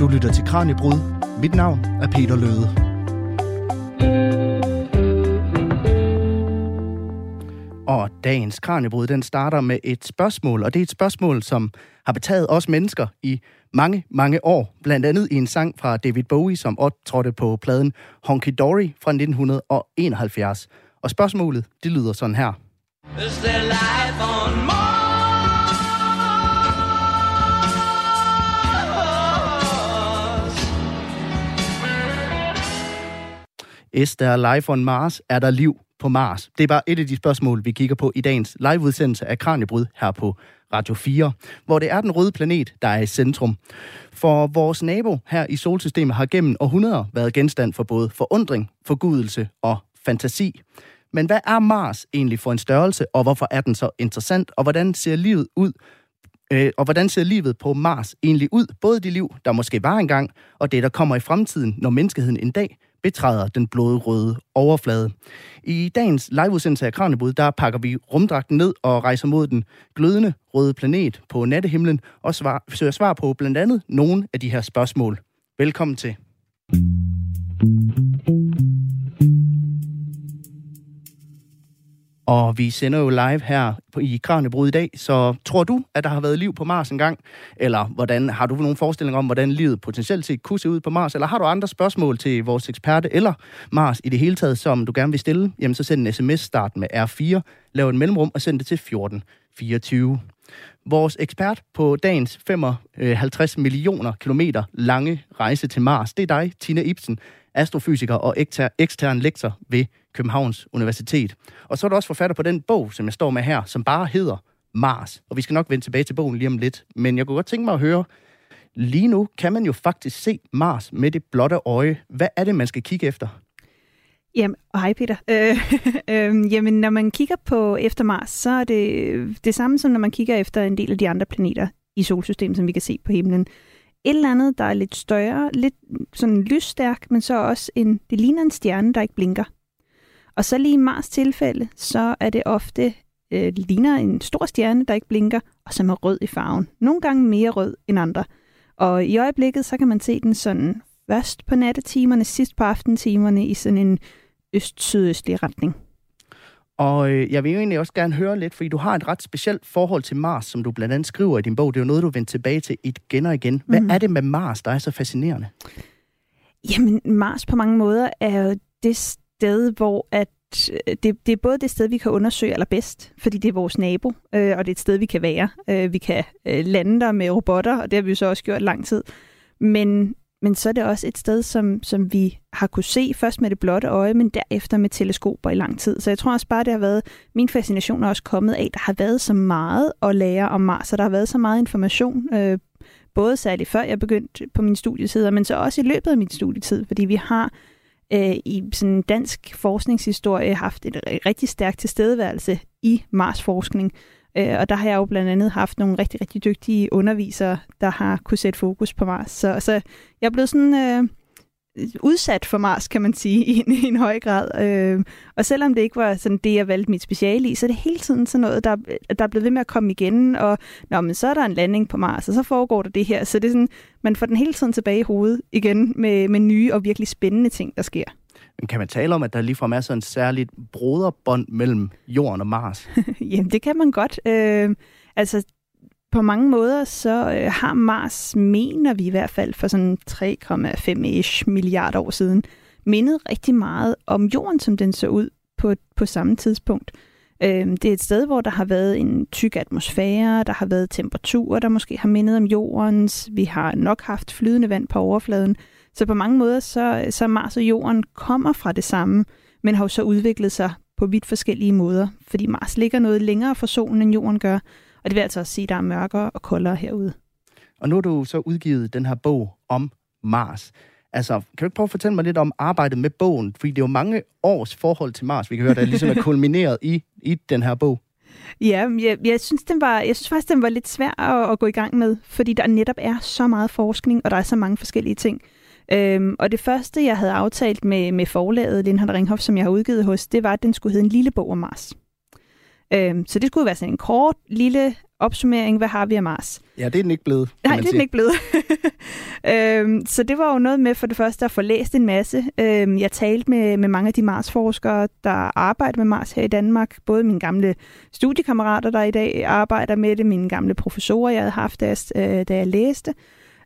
Du lytter til Kranjebrud. Mit navn er Peter Løde. Og dagens Kranjebrud, den starter med et spørgsmål, og det er et spørgsmål, som har betaget os mennesker i mange, mange år. Blandt andet i en sang fra David Bowie, som optrådte på pladen Honky Dory fra 1971. Og spørgsmålet, det lyder sådan her. Is there life on Mars? Is there life on Mars? Er der liv på Mars? Det er bare et af de spørgsmål, vi kigger på i dagens liveudsendelse af Kranjebryd her på Radio 4, hvor det er den røde planet, der er i centrum. For vores nabo her i solsystemet har gennem århundreder været genstand for både forundring, forgudelse og fantasi. Men hvad er Mars egentlig for en størrelse, og hvorfor er den så interessant, og hvordan ser livet ud øh, og hvordan ser livet på Mars egentlig ud? Både det liv, der måske var engang, og det, der kommer i fremtiden, når menneskeheden en dag betræder den blodrøde overflade. I dagens liveudsendelse af Kranebud, der pakker vi rumdragten ned og rejser mod den glødende røde planet på nattehimlen og svar, søger svar på blandt andet nogle af de her spørgsmål. Velkommen til. Og vi sender jo live her i Kranjebrud i dag, så tror du, at der har været liv på Mars engang? Eller hvordan har du nogle forestillinger om, hvordan livet potentielt set kunne se ud på Mars? Eller har du andre spørgsmål til vores eksperte eller Mars i det hele taget, som du gerne vil stille? Jamen så send en sms start med R4, lav en mellemrum og send det til 1424. Vores ekspert på dagens 55 millioner kilometer lange rejse til Mars, det er dig, Tina Ibsen, astrofysiker og ekstern lektor ved Københavns Universitet. Og så er du også forfatter på den bog, som jeg står med her, som bare hedder Mars. Og vi skal nok vende tilbage til bogen lige om lidt. Men jeg kunne godt tænke mig at høre, lige nu kan man jo faktisk se Mars med det blotte øje. Hvad er det, man skal kigge efter? Jamen, og hej Peter. Øh, øh, jamen, når man kigger på efter Mars, så er det det samme som når man kigger efter en del af de andre planeter i solsystemet, som vi kan se på himlen. Et eller andet, der er lidt større, lidt sådan lysstærk, men så også en, det ligner en stjerne, der ikke blinker. Og så lige i Mars tilfælde, så er det ofte øh, ligner en stor stjerne, der ikke blinker, og som er rød i farven. Nogle gange mere rød end andre. Og i øjeblikket, så kan man se den sådan først på nattetimerne, sidst på aftentimerne i sådan en øst-sydøstlig retning. Og øh, jeg vil jo egentlig også gerne høre lidt, fordi du har et ret specielt forhold til Mars, som du blandt andet skriver i din bog. Det er jo noget, du vender tilbage til igen og igen. Hvad mm. er det med Mars, der er så fascinerende? Jamen, Mars på mange måder er jo det sted, hvor at øh, det, det er både det sted, vi kan undersøge allerbedst, fordi det er vores nabo, øh, og det er et sted, vi kan være. Øh, vi kan øh, lande der med robotter, og det har vi jo så også gjort lang tid. Men men så er det også et sted, som, som vi har kunne se først med det blotte øje, men derefter med teleskoper i lang tid. Så jeg tror også bare, det har været, min fascination er også kommet af, at der har været så meget at lære om Mars, og der har været så meget information, øh, både særligt før jeg begyndte på min studietid, men så også i løbet af min studietid, fordi vi har øh, i sådan dansk forskningshistorie haft et rigtig stærkt tilstedeværelse i Mars-forskning. Øh, Øh, og der har jeg jo blandt andet haft nogle rigtig, rigtig dygtige undervisere, der har kunne sætte fokus på Mars. Så, så jeg er blevet sådan øh, udsat for Mars, kan man sige, i en, i en høj grad. Øh, og selvom det ikke var sådan det, jeg valgte mit speciale i, så er det hele tiden sådan noget, der, der er blevet ved med at komme igen. Og nå, men så er der en landing på Mars, og så foregår der det her. Så det er sådan, man får den hele tiden tilbage i hovedet igen med, med nye og virkelig spændende ting, der sker. Men kan man tale om, at der ligefrem er sådan et særligt broderbånd mellem jorden og Mars? Jamen, det kan man godt. Øh, altså, på mange måder, så øh, har Mars, mener vi i hvert fald for sådan 3,5 milliarder år siden, mindet rigtig meget om jorden, som den så ud på, på samme tidspunkt. Øh, det er et sted, hvor der har været en tyk atmosfære, der har været temperaturer, der måske har mindet om jordens. Vi har nok haft flydende vand på overfladen. Så på mange måder, så, så Mars og Jorden kommer fra det samme, men har jo så udviklet sig på vidt forskellige måder, fordi Mars ligger noget længere fra solen, end Jorden gør, og det vil altså også sige, at der er mørkere og koldere herude. Og nu har du så udgivet den her bog om Mars. Altså, kan du ikke prøve at fortælle mig lidt om arbejdet med bogen? Fordi det er jo mange års forhold til Mars, vi kan høre, der ligesom er kulmineret i, i den her bog. Ja, jeg, jeg, synes, den var, jeg synes faktisk, den var lidt svær at, at gå i gang med, fordi der netop er så meget forskning, og der er så mange forskellige ting. Øhm, og det første, jeg havde aftalt med, med forlaget Lindhardt Ringhoff, som jeg har udgivet hos, det var, at den skulle hedde en lille bog om Mars. Øhm, så det skulle være sådan en kort, lille opsummering, hvad har vi af Mars? Ja, det er den ikke blevet. Nej, det er den ikke blevet. øhm, så det var jo noget med for det første at få læst en masse. Øhm, jeg talte med, med mange af de Mars-forskere, der arbejder med Mars her i Danmark. Både mine gamle studiekammerater, der i dag arbejder med det, mine gamle professorer, jeg havde haft, da jeg, øh, da jeg læste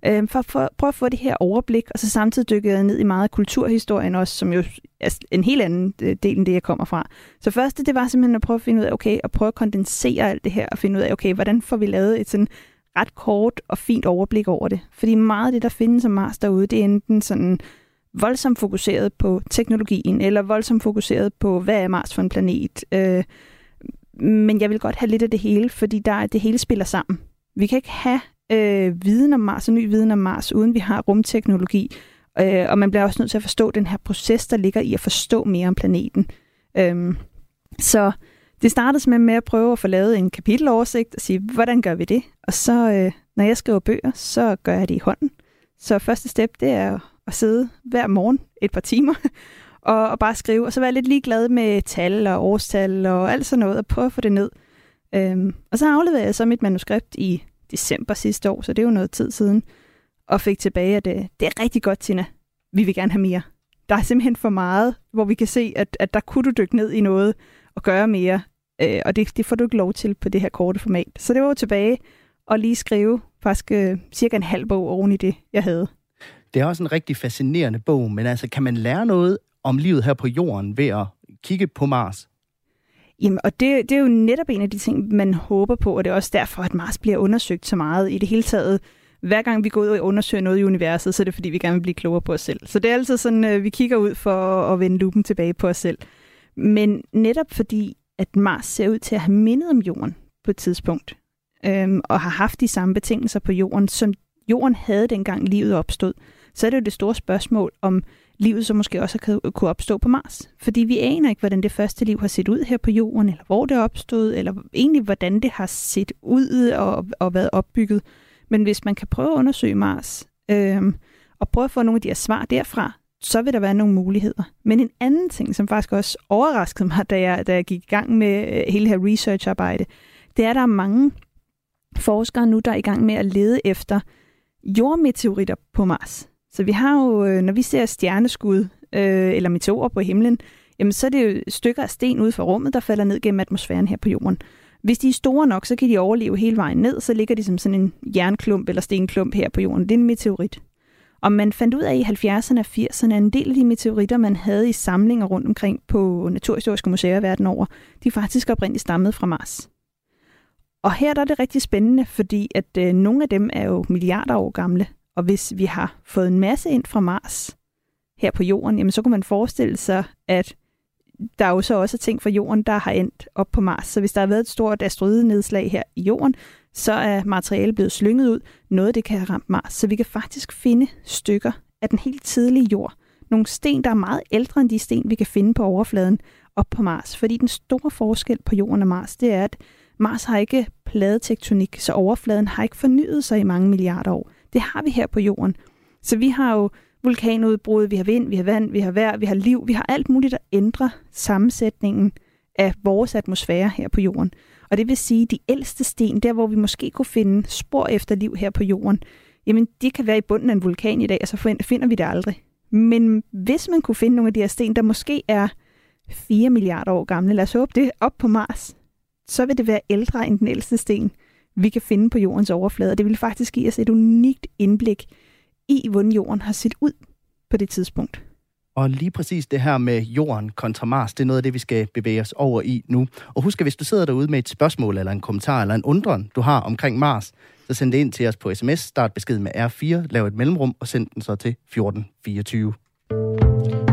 øh, for at prøve at få det her overblik, og så samtidig dykke jeg ned i meget af kulturhistorien også, som jo er en helt anden øh, del end det, jeg kommer fra. Så første, det var simpelthen at prøve at finde ud af, okay, at prøve at kondensere alt det her, og finde ud af, okay, hvordan får vi lavet et sådan ret kort og fint overblik over det. Fordi meget af det, der findes som Mars derude, det er enten sådan voldsomt fokuseret på teknologien, eller voldsomt fokuseret på, hvad er Mars for en planet. Øh, men jeg vil godt have lidt af det hele, fordi der, det hele spiller sammen. Vi kan ikke have øh, viden om Mars og ny viden om Mars, uden vi har rumteknologi. Øh, og man bliver også nødt til at forstå den her proces, der ligger i at forstå mere om planeten. Øh, så det startede med, med at prøve at få lavet en kapiteloversigt og sige, hvordan gør vi det? Og så, øh, når jeg skriver bøger, så gør jeg det i hånden. Så første step, det er at sidde hver morgen et par timer og, og bare skrive, og så være lidt ligeglad med tal og årstal og alt sådan noget, og prøve at få det ned. Øhm, og så afleverede jeg så mit manuskript i december sidste år, så det er jo noget tid siden, og fik tilbage, at det, det er rigtig godt, Tina. Vi vil gerne have mere. Der er simpelthen for meget, hvor vi kan se, at, at der kunne du dykke ned i noget og gøre mere, øh, og det, det får du ikke lov til på det her korte format. Så det var jo tilbage og lige skrive faktisk øh, cirka en halv bog oven i det, jeg havde. Det er også en rigtig fascinerende bog, men altså, kan man lære noget om livet her på jorden ved at kigge på Mars? Jamen, og det, det er jo netop en af de ting, man håber på, og det er også derfor, at Mars bliver undersøgt så meget i det hele taget. Hver gang vi går ud og undersøger noget i universet, så er det fordi, vi gerne vil blive klogere på os selv. Så det er altid sådan, øh, vi kigger ud for at vende lupen tilbage på os selv. Men netop fordi, at Mars ser ud til at have mindet om Jorden på et tidspunkt, øhm, og har haft de samme betingelser på Jorden, som Jorden havde dengang livet opstod, så er det jo det store spørgsmål om, livet så måske også kan, kunne opstå på Mars. Fordi vi aner ikke, hvordan det første liv har set ud her på jorden, eller hvor det opstod, eller egentlig hvordan det har set ud og, og været opbygget. Men hvis man kan prøve at undersøge Mars, øh, og prøve at få nogle af de her svar derfra, så vil der være nogle muligheder. Men en anden ting, som faktisk også overraskede mig, da jeg, da jeg gik i gang med øh, hele her researcharbejde, det er, at der er mange forskere nu, der er i gang med at lede efter jordmeteoritter på Mars. Så vi har jo, øh, når vi ser stjerneskud øh, eller meteorer på himlen, jamen så er det jo stykker af sten ude fra rummet, der falder ned gennem atmosfæren her på jorden. Hvis de er store nok, så kan de overleve hele vejen ned, så ligger de som sådan en jernklump eller stenklump her på jorden. Det er en meteorit. Og man fandt ud af i 70'erne og 80'erne, at en del af de meteoritter, man havde i samlinger rundt omkring på naturhistoriske museer verden over, de faktisk oprindeligt stammede fra Mars. Og her der er det rigtig spændende, fordi at øh, nogle af dem er jo milliarder år gamle, og hvis vi har fået en masse ind fra Mars her på jorden, jamen så kunne man forestille sig, at der er jo så også ting fra jorden, der har endt op på Mars. Så hvis der har været et stort asteroidenedslag her i jorden, så er materialet blevet slynget ud. Noget det kan have ramt Mars. Så vi kan faktisk finde stykker af den helt tidlige jord. Nogle sten, der er meget ældre end de sten, vi kan finde på overfladen op på Mars. Fordi den store forskel på jorden og Mars, det er, at Mars har ikke pladetektonik, så overfladen har ikke fornyet sig i mange milliarder år. Det har vi her på jorden. Så vi har jo vulkanudbrud, vi har vind, vi har vand, vi har vejr, vi har liv, vi har alt muligt, der ændrer sammensætningen af vores atmosfære her på jorden. Og det vil sige, at de ældste sten, der hvor vi måske kunne finde spor efter liv her på jorden, jamen de kan være i bunden af en vulkan i dag, og så finder vi det aldrig. Men hvis man kunne finde nogle af de her sten, der måske er 4 milliarder år gamle, lad os håbe det, op på Mars, så vil det være ældre end den ældste sten vi kan finde på jordens overflade. Og det vil faktisk give os et unikt indblik i, hvordan jorden har set ud på det tidspunkt. Og lige præcis det her med jorden kontra Mars, det er noget af det, vi skal bevæge os over i nu. Og husk, at hvis du sidder derude med et spørgsmål, eller en kommentar, eller en undren, du har omkring Mars, så send det ind til os på sms, start besked med R4, lav et mellemrum, og send den så til 1424.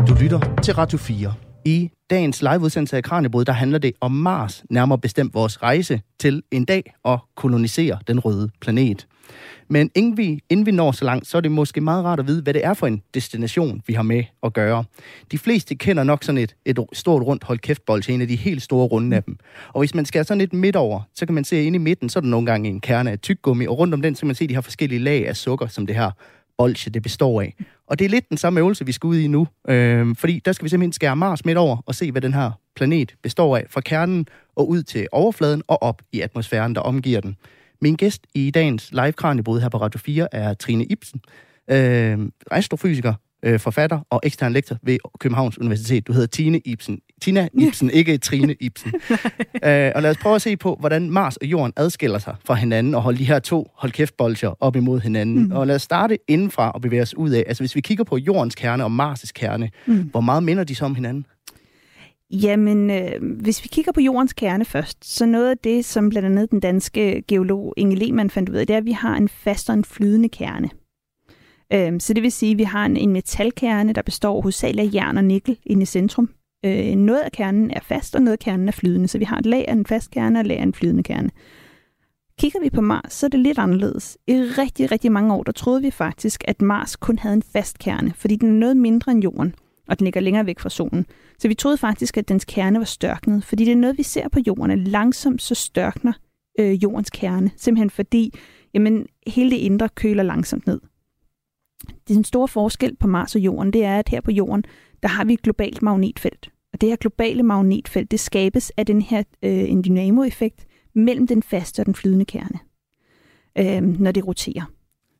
Du lytter til Radio 4. I dagens liveudsendelse af Kranjebrud, der handler det om Mars, nærmere bestemt vores rejse til en dag at kolonisere den røde planet. Men inden vi, inden vi når så langt, så er det måske meget rart at vide, hvad det er for en destination, vi har med at gøre. De fleste kender nok sådan et, et stort rundt hold kæftbold til en af de helt store runde af dem. Og hvis man skal sådan lidt midt over, så kan man se, at inde i midten, så er der nogle gange en kerne af tyggegummi, og rundt om den, så kan man se de her forskellige lag af sukker, som det her bolsje det består af. Og det er lidt den samme øvelse, vi skal ud i nu. Øh, fordi der skal vi simpelthen skære Mars midt over og se, hvad den her planet består af. Fra kernen og ud til overfladen og op i atmosfæren, der omgiver den. Min gæst i dagens live kranjebrud her på Radio 4 er Trine Ibsen, øh, astrofysiker, øh, forfatter og ekstern lektor ved Københavns Universitet. Du hedder Tine Ibsen. Tina Ibsen, ikke Trine Ibsen. øh, og lad os prøve at se på, hvordan Mars og Jorden adskiller sig fra hinanden og holde de her to hold kæft op imod hinanden. Mm. Og lad os starte indenfra og bevæge os ud af. Altså hvis vi kigger på Jordens kerne og Mars' kerne, mm. hvor meget minder de så om hinanden? Jamen, øh, hvis vi kigger på jordens kerne først, så noget af det, som blandt andet den danske geolog Inge Lehmann fandt ud af, det er, at vi har en fast og en flydende kerne. Øh, så det vil sige, at vi har en, en metalkerne, der består hovedsageligt af jern og nikkel inde i centrum. Øh, noget af kernen er fast, og noget af kernen er flydende. Så vi har et lag af en fast kerne og et lag af en flydende kerne. Kigger vi på Mars, så er det lidt anderledes. I rigtig, rigtig mange år, der troede vi faktisk, at Mars kun havde en fast kerne, fordi den er noget mindre end Jorden og den ligger længere væk fra solen. Så vi troede faktisk, at dens kerne var størknet, fordi det er noget, vi ser på jorden, at langsomt så størkner øh, jordens kerne, simpelthen fordi jamen, hele det indre køler langsomt ned. Det er en stor forskel på Mars og jorden, det er, at her på jorden, der har vi et globalt magnetfelt. Og det her globale magnetfelt, det skabes af den her øh, en dynamo-effekt mellem den faste og den flydende kerne, øh, når det roterer.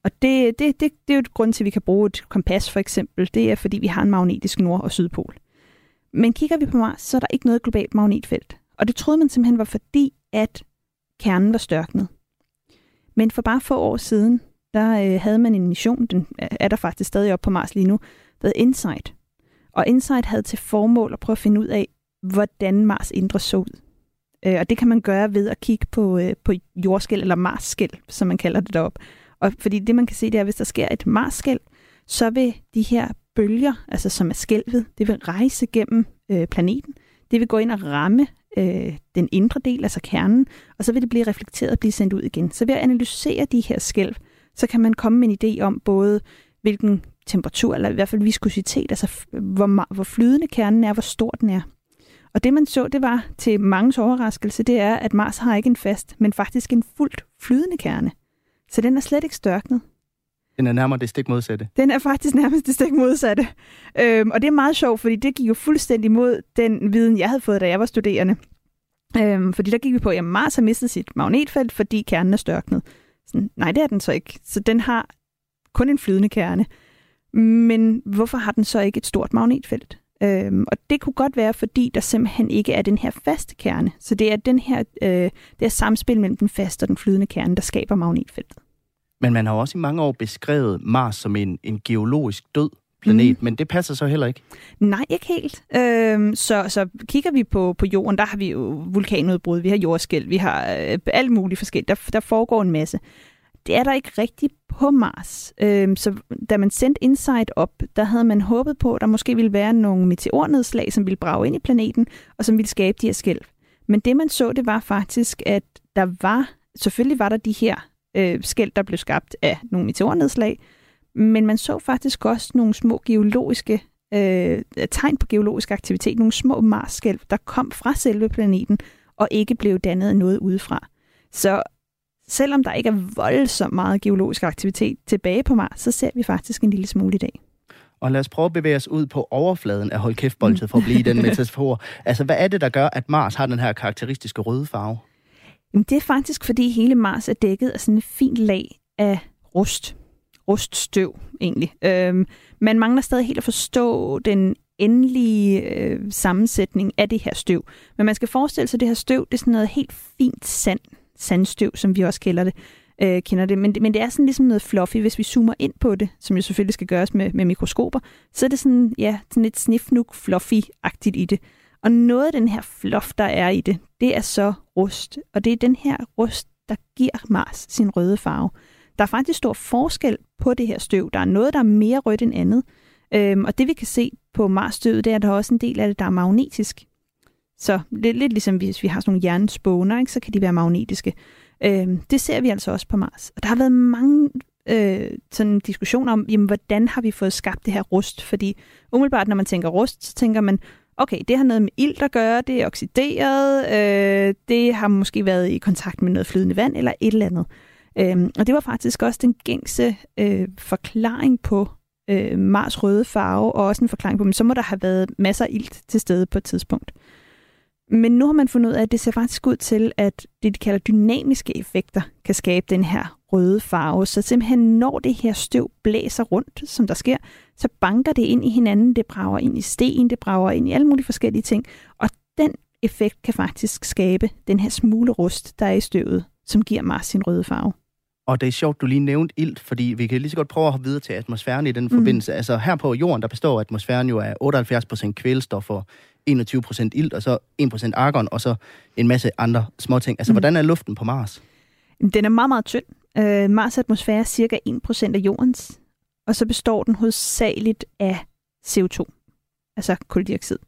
Og det, det, det, det er jo et grund til, at vi kan bruge et kompas for eksempel. Det er, fordi vi har en magnetisk nord- og sydpol. Men kigger vi på Mars, så er der ikke noget globalt magnetfelt. Og det troede man simpelthen var fordi, at kernen var størknet. Men for bare få år siden, der øh, havde man en mission, den øh, er der faktisk stadig op på Mars lige nu, der InSight. Og InSight havde til formål at prøve at finde ud af, hvordan Mars indre så ud. Øh, og det kan man gøre ved at kigge på, øh, på jordskæl, eller marsskæl, som man kalder det deroppe. Og fordi det, man kan se, det er, at hvis der sker et marsskæl, så vil de her bølger, altså som er skælvet, det vil rejse gennem øh, planeten. Det vil gå ind og ramme øh, den indre del, altså kernen, og så vil det blive reflekteret og blive sendt ud igen. Så ved at analysere de her skælv, så kan man komme med en idé om både, hvilken temperatur, eller i hvert fald viskositet, altså hvor, hvor flydende kernen er, hvor stor den er. Og det man så, det var til mange overraskelse, det er, at Mars har ikke en fast, men faktisk en fuldt flydende kerne. Så den er slet ikke størknet. Den er nærmere det stik modsatte. Den er faktisk nærmest det stik modsatte. Øhm, og det er meget sjovt, fordi det gik jo fuldstændig mod den viden, jeg havde fået, da jeg var studerende. Øhm, fordi der gik vi på, at Mars har mistet sit magnetfelt, fordi kernen er størknet. Sådan, nej, det er den så ikke. Så den har kun en flydende kerne. Men hvorfor har den så ikke et stort magnetfelt? Øhm, og det kunne godt være, fordi der simpelthen ikke er den her faste kerne. Så det er den her, øh, det er samspil mellem den faste og den flydende kerne, der skaber magnetfeltet. Men man har også i mange år beskrevet Mars som en, en geologisk død planet, mm. men det passer så heller ikke. Nej, ikke helt. Øhm, så, så kigger vi på, på jorden, der har vi jo vulkanudbrud, vi har jordskæld, vi har øh, alt muligt forskelligt. Der, der foregår en masse. Det er der ikke rigtigt på Mars. Øhm, så da man sendte InSight op, der havde man håbet på, at der måske ville være nogle meteornedslag, som ville brage ind i planeten, og som ville skabe de her skælv. Men det man så, det var faktisk, at der var, selvfølgelig var der de her øh, skæld, der blev skabt af nogle meteornedslag, men man så faktisk også nogle små geologiske øh, tegn på geologisk aktivitet, nogle små Mars-skælv, der kom fra selve planeten og ikke blev dannet af noget udefra. Så selvom der ikke er voldsomt meget geologisk aktivitet tilbage på Mars, så ser vi faktisk en lille smule i dag. Og lad os prøve at bevæge os ud på overfladen af holdkæftboldet for at blive den metafor. Altså, hvad er det, der gør, at Mars har den her karakteristiske røde farve? Det er faktisk, fordi hele Mars er dækket af sådan et fint lag af rust. Ruststøv, egentlig. Øhm, man mangler stadig helt at forstå den endelige øh, sammensætning af det her støv. Men man skal forestille sig, at det her støv det er sådan noget helt fint sand, sandstøv, som vi også kalder det. Øh, kender det. Men, men det er sådan ligesom noget fluffy. Hvis vi zoomer ind på det, som jo selvfølgelig skal gøres med, med mikroskoper, så er det sådan, ja, sådan lidt snifnuk fluffy-agtigt i det. Og noget af den her fluff, der er i det, det er så rust. Og det er den her rust, der giver Mars sin røde farve. Der er faktisk stor forskel på det her støv. Der er noget, der er mere rødt end andet. Øhm, og det vi kan se på Mars-støvet, det er, at der er også en del af det, der er magnetisk. Så lidt, lidt ligesom hvis vi har sådan nogle jernspåner, ikke, så kan de være magnetiske. Øhm, det ser vi altså også på Mars. Og der har været mange øh, sådan diskussioner om, jamen, hvordan har vi fået skabt det her rust? Fordi umiddelbart, når man tænker rust, så tænker man, okay, det har noget med ilt at gøre, det er oxideret, øh, det har måske været i kontakt med noget flydende vand eller et eller andet. Øh, og det var faktisk også den gængse øh, forklaring på øh, Mars røde farve, og også en forklaring på, men så må der have været masser af ilt til stede på et tidspunkt. Men nu har man fundet ud af, at det ser faktisk ud til, at det, de kalder dynamiske effekter, kan skabe den her røde farve. Så simpelthen når det her støv blæser rundt, som der sker, så banker det ind i hinanden, det brager ind i sten, det brager ind i alle mulige forskellige ting. Og den effekt kan faktisk skabe den her smule rust, der er i støvet, som giver Mars sin røde farve. Og det er sjovt, du lige nævnte ilt, fordi vi kan lige så godt prøve at videre til atmosfæren i den mm. forbindelse. Altså her på jorden, der består atmosfæren jo af 78% kvælstof og 21% ilt, og så 1% argon, og så en masse andre småting. Altså, mm. hvordan er luften på Mars? Den er meget, meget tynd. Øh, Mars atmosfære er cirka 1% af jordens, og så består den hovedsageligt af CO2, altså koldioxid.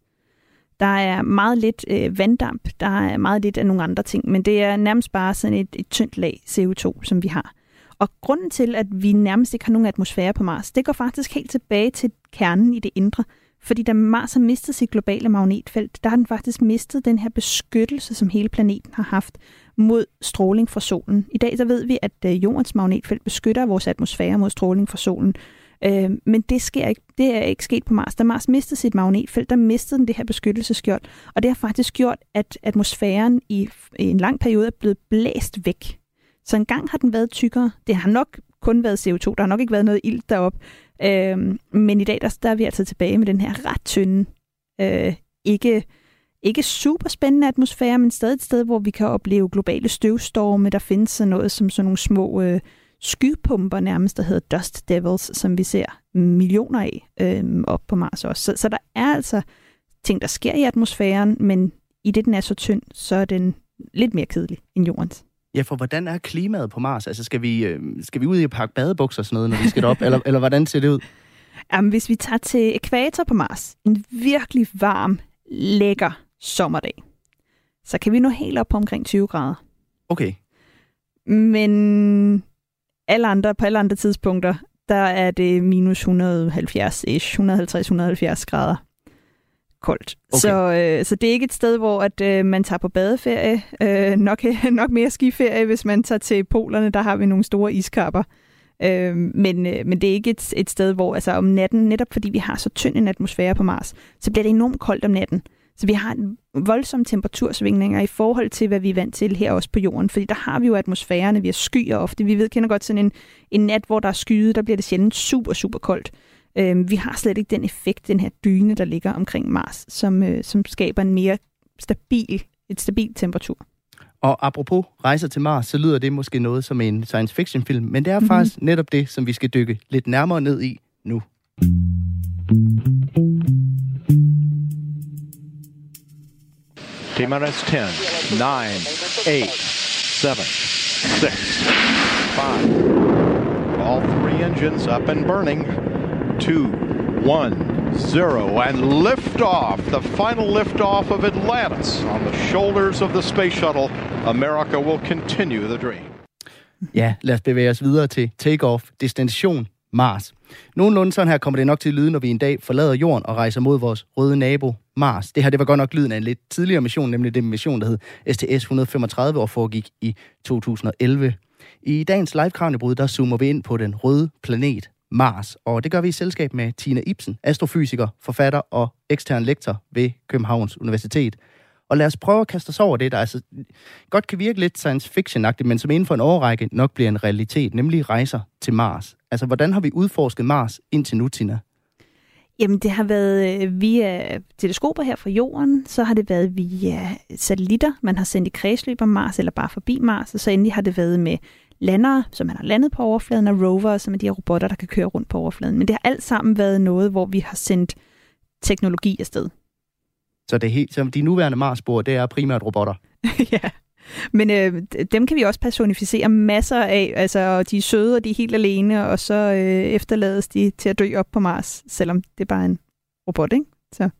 Der er meget lidt øh, vanddamp, der er meget lidt af nogle andre ting, men det er nærmest bare sådan et, et tyndt lag CO2, som vi har. Og grunden til, at vi nærmest ikke har nogen atmosfære på Mars, det går faktisk helt tilbage til kernen i det indre. Fordi da Mars har mistet sit globale magnetfelt, der har den faktisk mistet den her beskyttelse, som hele planeten har haft mod stråling fra solen. I dag så ved vi, at øh, jordens magnetfelt beskytter vores atmosfære mod stråling fra solen. Øh, men det, sker ikke, det er ikke sket på Mars. Da Mars mistede sit magnetfelt, der mistede den det her beskyttelsesskjold. Og det har faktisk gjort, at atmosfæren i, i en lang periode er blevet blæst væk. Så engang har den været tykkere. Det har nok kun været CO2. Der har nok ikke været noget ild derop. Øh, men i dag der, der er vi altså tilbage med den her ret tynde, øh, ikke, ikke super spændende atmosfære, men stadig et sted, hvor vi kan opleve globale støvstorme. Der findes sådan noget som sådan nogle små øh, skypumper nærmest, der hedder Dust Devils, som vi ser millioner af øh, op på Mars også. Så, så der er altså ting, der sker i atmosfæren, men i det, den er så tynd, så er den lidt mere kedelig end jordens. Ja, for hvordan er klimaet på Mars? Altså, skal vi, øh, skal vi ud i at pakke badebukser og sådan noget, når vi skal derop? eller, eller hvordan ser det ud? Jamen, hvis vi tager til ekvator på Mars, en virkelig varm, lækker sommerdag, så kan vi nå helt op på omkring 20 grader. Okay. Men alle andre, på alle andre tidspunkter, der er det minus 170-ish, 150-170 grader koldt. Okay. Så, øh, så det er ikke et sted, hvor at øh, man tager på badeferie. Øh, nok, nok mere skiferie, hvis man tager til polerne. Der har vi nogle store iskapper. Øh, men, øh, men det er ikke et, et sted, hvor altså om natten, netop fordi vi har så tynd en atmosfære på Mars, så bliver det enormt koldt om natten. Så vi har en voldsom temperatursvingninger i forhold til, hvad vi er vant til her også på jorden. Fordi der har vi jo atmosfærerne, vi har skyer ofte. Vi ved, kender godt sådan en, en nat, hvor der er skyet, der bliver det sjældent super, super koldt. Øh, vi har slet ikke den effekt, den her dyne, der ligger omkring Mars, som, øh, som skaber en mere stabil, et stabilt temperatur. Og apropos rejser til Mars, så lyder det måske noget som en science fiction film, men det er mm-hmm. faktisk netop det, som vi skal dykke lidt nærmere ned i nu. T-minus 10, 9, 8, 7, 6, 5. All three engines up and burning. two, one, zero, and liftoff. The final liftoff of Atlantis on the shoulders of the space shuttle. America will continue the dream. Ja, lad os bevæge os videre til take-off, destination Mars. Nogenlunde sådan her kommer det nok til at lyde, når vi en dag forlader jorden og rejser mod vores røde nabo, Mars. Det her det var godt nok lyden af en lidt tidligere mission, nemlig den mission, der hed STS-135 og foregik i 2011. I dagens live der zoomer vi ind på den røde planet Mars. Og det gør vi i selskab med Tina Ibsen, astrofysiker, forfatter og ekstern lektor ved Københavns Universitet. Og lad os prøve at kaste os over det, der altså godt kan virke lidt science fiction men som inden for en årrække nok bliver en realitet, nemlig rejser til Mars. Altså, hvordan har vi udforsket Mars indtil nu, Tina? Jamen, det har været øh, via teleskoper her fra jorden, så har det været via satellitter, man har sendt i kredsløb om Mars, eller bare forbi Mars, og så endelig har det været med landere, som man har landet på overfladen, og rover, som er de her robotter, der kan køre rundt på overfladen. Men det har alt sammen været noget, hvor vi har sendt teknologi afsted. Så det helt, så de nuværende Marsboer, det er primært robotter? ja. Men øh, dem kan vi også personificere masser af. Altså, de er søde, og de er helt alene, og så øh, efterlades de til at dø op på Mars, selvom det er bare en robot, ikke? Så.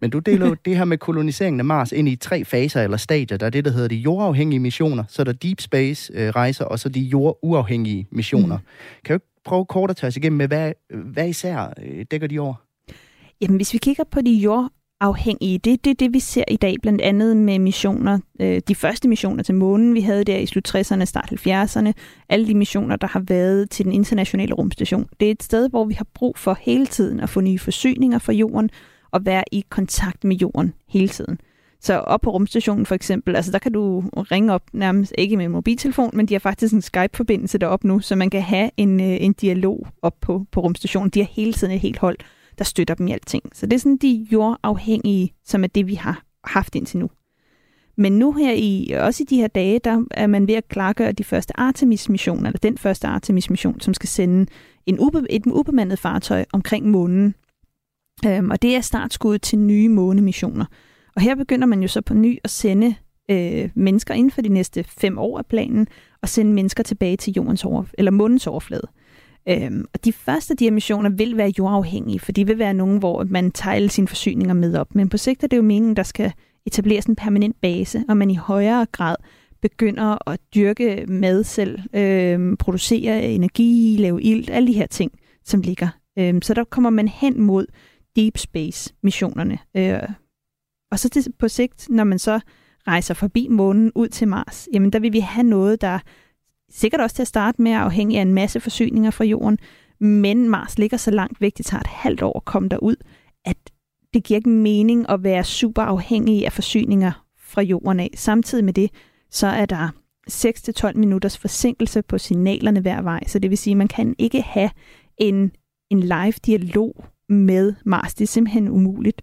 Men du deler jo det her med koloniseringen af Mars ind i tre faser eller stadier. Der er det, der hedder de jordafhængige missioner, så er der deep space øh, rejser, og så de jorduafhængige missioner. Mm. Kan du ikke prøve kort at tage os igennem med, hvad, hvad især øh, dækker de over? Jamen, hvis vi kigger på de afhængige. det er det, det, vi ser i dag, blandt andet med missioner. Øh, de første missioner til månen, vi havde der i slut 60'erne, start 70'erne. Alle de missioner, der har været til den internationale rumstation. Det er et sted, hvor vi har brug for hele tiden at få nye forsyninger fra jorden, og være i kontakt med jorden hele tiden. Så op på rumstationen for eksempel, altså der kan du ringe op nærmest ikke med en mobiltelefon, men de har faktisk en Skype-forbindelse derop nu, så man kan have en, øh, en dialog op på, på rumstationen. De har hele tiden et helt hold, der støtter dem i alting. Så det er sådan de jordafhængige, som er det, vi har haft indtil nu. Men nu her i, også i de her dage, der er man ved at klargøre de første Artemis-missioner, eller den første Artemis-mission, som skal sende en ube, et ubemandet fartøj omkring månen. Øhm, og det er startskuddet til nye månemissioner. Og her begynder man jo så på ny at sende øh, mennesker inden for de næste fem år af planen, og sende mennesker tilbage til jordens over, eller månens overflade. Øhm, og de første af de emissioner vil være jordafhængige, for de vil være nogen, hvor man tager alle sine forsyninger med op. Men på sigt er det jo meningen, der skal etableres en permanent base, og man i højere grad begynder at dyrke mad selv, øhm, producere energi, lave ilt, alle de her ting, som ligger. Øhm, så der kommer man hen mod deep space missionerne. Øh, og så til, på sigt, når man så rejser forbi månen ud til Mars, jamen der vil vi have noget, der sikkert også til at starte med at af en masse forsyninger fra jorden, men Mars ligger så langt væk, det tager et halvt år at komme derud, at det giver ikke mening at være super afhængig af forsyninger fra jorden af. Samtidig med det, så er der 6-12 minutters forsinkelse på signalerne hver vej, så det vil sige, at man kan ikke have en, en live dialog med Mars. Det er simpelthen umuligt.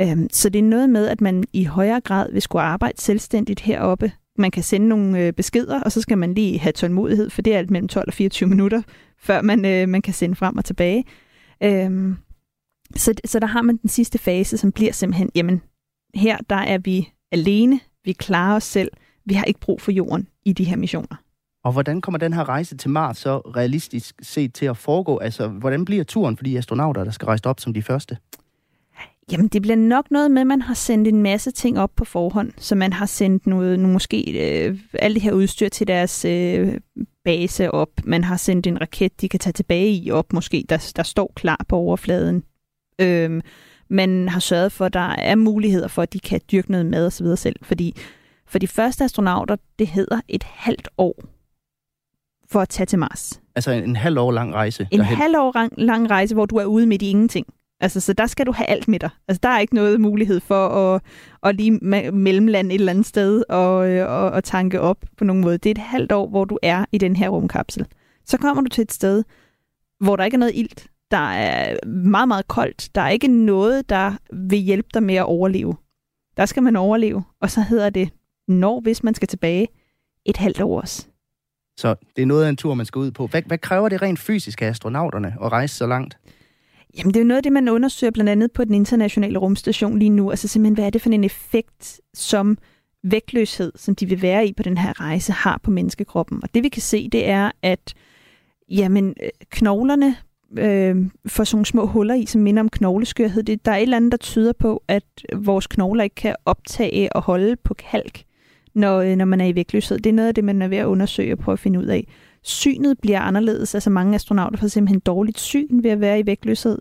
Øhm, så det er noget med, at man i højere grad vil skulle arbejde selvstændigt heroppe. Man kan sende nogle øh, beskeder, og så skal man lige have tålmodighed, for det er alt mellem 12 og 24 minutter, før man, øh, man kan sende frem og tilbage. Øhm, så, så der har man den sidste fase, som bliver simpelthen, jamen, her der er vi alene, vi klarer os selv, vi har ikke brug for jorden i de her missioner. Og hvordan kommer den her rejse til Mars så realistisk set til at foregå? Altså, hvordan bliver turen for de astronauter, der skal rejse op som de første? Jamen, det bliver nok noget med, at man har sendt en masse ting op på forhånd. Så man har sendt noget, nu måske øh, alt det her udstyr til deres øh, base op. Man har sendt en raket, de kan tage tilbage i op, måske, der, der står klar på overfladen. Øh, man har sørget for, at der er muligheder for, at de kan dyrke noget mad osv. selv. Fordi for de første astronauter, det hedder et halvt år for at tage til Mars. Altså en, en halv år lang rejse? En derhen. halv år lang, lang rejse, hvor du er ude midt i ingenting. Altså, så der skal du have alt med dig. Altså, der er ikke noget mulighed for at, at lige mellemlande et eller andet sted og, og, og tanke op på nogen måde. Det er et halvt år, hvor du er i den her rumkapsel. Så kommer du til et sted, hvor der ikke er noget ilt. Der er meget, meget koldt. Der er ikke noget, der vil hjælpe dig med at overleve. Der skal man overleve, og så hedder det, når hvis man skal tilbage, et halvt år også. Så det er noget af en tur, man skal ud på. Hvad, hvad kræver det rent fysisk af astronauterne at rejse så langt? Jamen, det er jo noget af det, man undersøger blandt andet på den internationale rumstation lige nu. Altså simpelthen, hvad er det for en effekt, som vægtløshed, som de vil være i på den her rejse, har på menneskekroppen. Og det vi kan se, det er, at jamen, øh, knoglerne øh, får sådan nogle små huller i, som minder om knogleskørhed. Det, der er et eller andet, der tyder på, at vores knogler ikke kan optage og holde på kalk, når, øh, når man er i vægtløshed. Det er noget af det, man er ved at undersøge og prøve at finde ud af synet bliver anderledes. Altså mange astronauter får simpelthen dårligt syn ved at være i vægtløshed.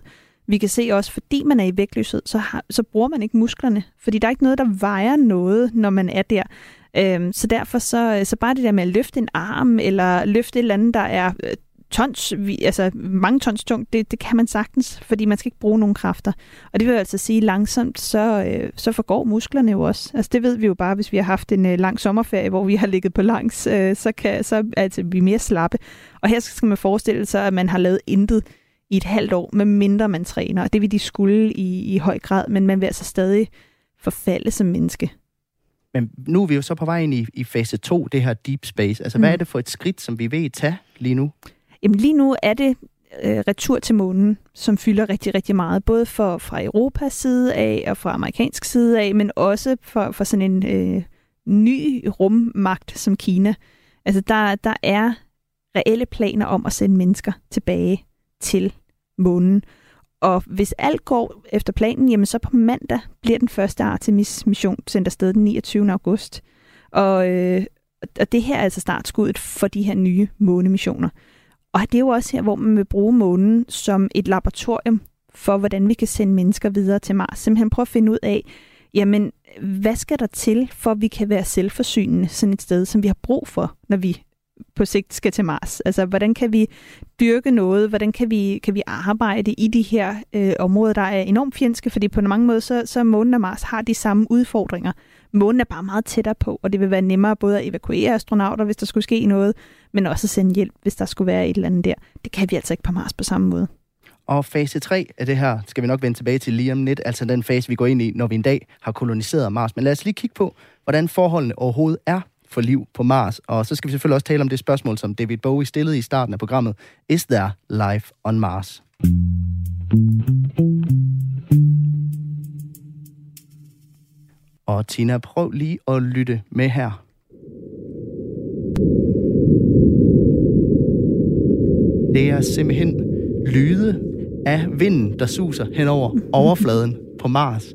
Vi kan se også, fordi man er i vægtløshed, så, har, så bruger man ikke musklerne. Fordi der er ikke noget, der vejer noget, når man er der. Øhm, så derfor så, så bare det der med at løfte en arm, eller løfte et eller andet, der er øh, tons, altså mange tons tungt, det, det kan man sagtens, fordi man skal ikke bruge nogen kræfter. Og det vil altså sige, langsomt, så, øh, så forgår musklerne jo også. Altså det ved vi jo bare, hvis vi har haft en øh, lang sommerferie, hvor vi har ligget på langs, øh, så, kan, så altså, vi mere slappe. Og her skal man forestille sig, at man har lavet intet i et halvt år, med mindre man træner. Og det vil de skulle i, i høj grad, men man vil altså stadig forfalde som menneske. Men nu er vi jo så på vej ind i, i fase 2, det her deep space. Altså, mm. hvad er det for et skridt, som vi vil tage lige nu? Jamen lige nu er det øh, retur til månen, som fylder rigtig, rigtig meget, både for, fra Europas side af og fra amerikansk side af, men også for, for sådan en øh, ny rummagt som Kina. Altså der, der er reelle planer om at sende mennesker tilbage til månen. Og hvis alt går efter planen, jamen så på mandag bliver den første Artemis-mission sendt afsted den 29. august. Og, øh, og det her er altså startskuddet for de her nye månemissioner. Og det er jo også her, hvor man vil bruge månen som et laboratorium for, hvordan vi kan sende mennesker videre til Mars. Simpelthen prøve at finde ud af, jamen, hvad skal der til, for at vi kan være selvforsynende sådan et sted, som vi har brug for, når vi på sigt skal til Mars. Altså, hvordan kan vi dyrke noget? Hvordan kan vi, kan vi arbejde i de her øh, områder, der er enormt fjendske? Fordi på mange måder, så, så månen og Mars har de samme udfordringer. Månen er bare meget tættere på, og det vil være nemmere både at evakuere astronauter, hvis der skulle ske noget, men også sende hjælp, hvis der skulle være et eller andet der. Det kan vi altså ikke på Mars på samme måde. Og fase 3 af det her skal vi nok vende tilbage til lige om lidt, altså den fase, vi går ind i, når vi en dag har koloniseret Mars. Men lad os lige kigge på, hvordan forholdene overhovedet er for liv på Mars. Og så skal vi selvfølgelig også tale om det spørgsmål, som David Bowie stillede i starten af programmet. Is there life on Mars? Og Tina, prøv lige at lytte med her. Det er simpelthen lyde af vinden, der suser hen over overfladen på Mars.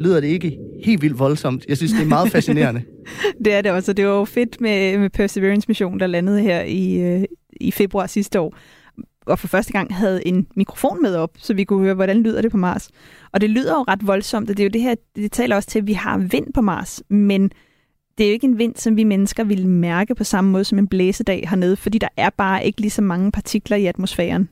Lyder det ikke helt vildt voldsomt? Jeg synes, det er meget fascinerende. det er det også, det var jo fedt med, med Perseverance-mission, der landede her i, øh, i februar sidste år og for første gang havde en mikrofon med op, så vi kunne høre, hvordan lyder det på Mars. Og det lyder jo ret voldsomt, og det er jo det her, det taler også til, at vi har vind på Mars, men det er jo ikke en vind, som vi mennesker vil mærke på samme måde som en blæsedag hernede, fordi der er bare ikke lige så mange partikler i atmosfæren.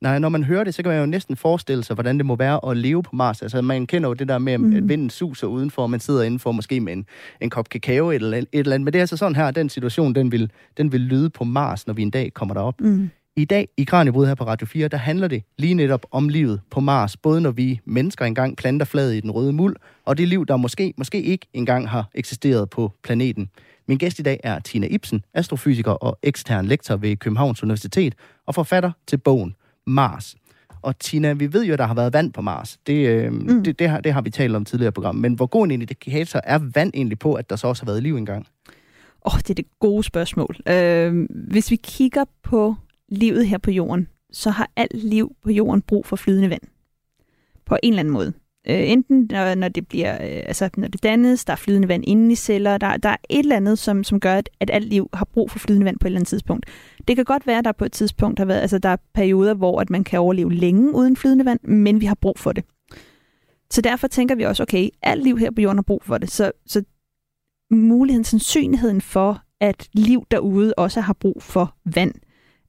Nej, når man hører det, så kan man jo næsten forestille sig, hvordan det må være at leve på Mars. Altså, man kender jo det der med, at mm. vinden suser udenfor, og man sidder indenfor måske med en, en kop kakao eller et eller andet. Men det er altså sådan her, den situation, den vil, den vil lyde på Mars, når vi en dag kommer derop. Mm. I dag i Kranjebrud her på Radio 4, der handler det lige netop om livet på Mars. Både når vi mennesker engang planter fladet i den røde muld, og det liv, der måske, måske ikke engang har eksisteret på planeten. Min gæst i dag er Tina Ibsen, astrofysiker og ekstern lektor ved Københavns Universitet, og forfatter til bogen Mars. Og Tina, vi ved jo, at der har været vand på Mars. Det, øh, mm. det, det, har, det har vi talt om tidligere i programmet. Men hvor god en indikator er vand egentlig på, at der så også har været liv engang? Åh, oh, det er det gode spørgsmål. Øh, hvis vi kigger på livet her på jorden, så har alt liv på jorden brug for flydende vand. På en eller anden måde. Øh, enten når, når det bliver, øh, altså når det dannes, der er flydende vand inde i celler, der, der er et eller andet, som, som gør, at, at alt liv har brug for flydende vand på et eller andet tidspunkt. Det kan godt være, at der på et tidspunkt har været, altså der er perioder, hvor at man kan overleve længe uden flydende vand, men vi har brug for det. Så derfor tænker vi også, okay, alt liv her på jorden har brug for det. Så, så muligheden, sandsynligheden for, at liv derude også har brug for vand,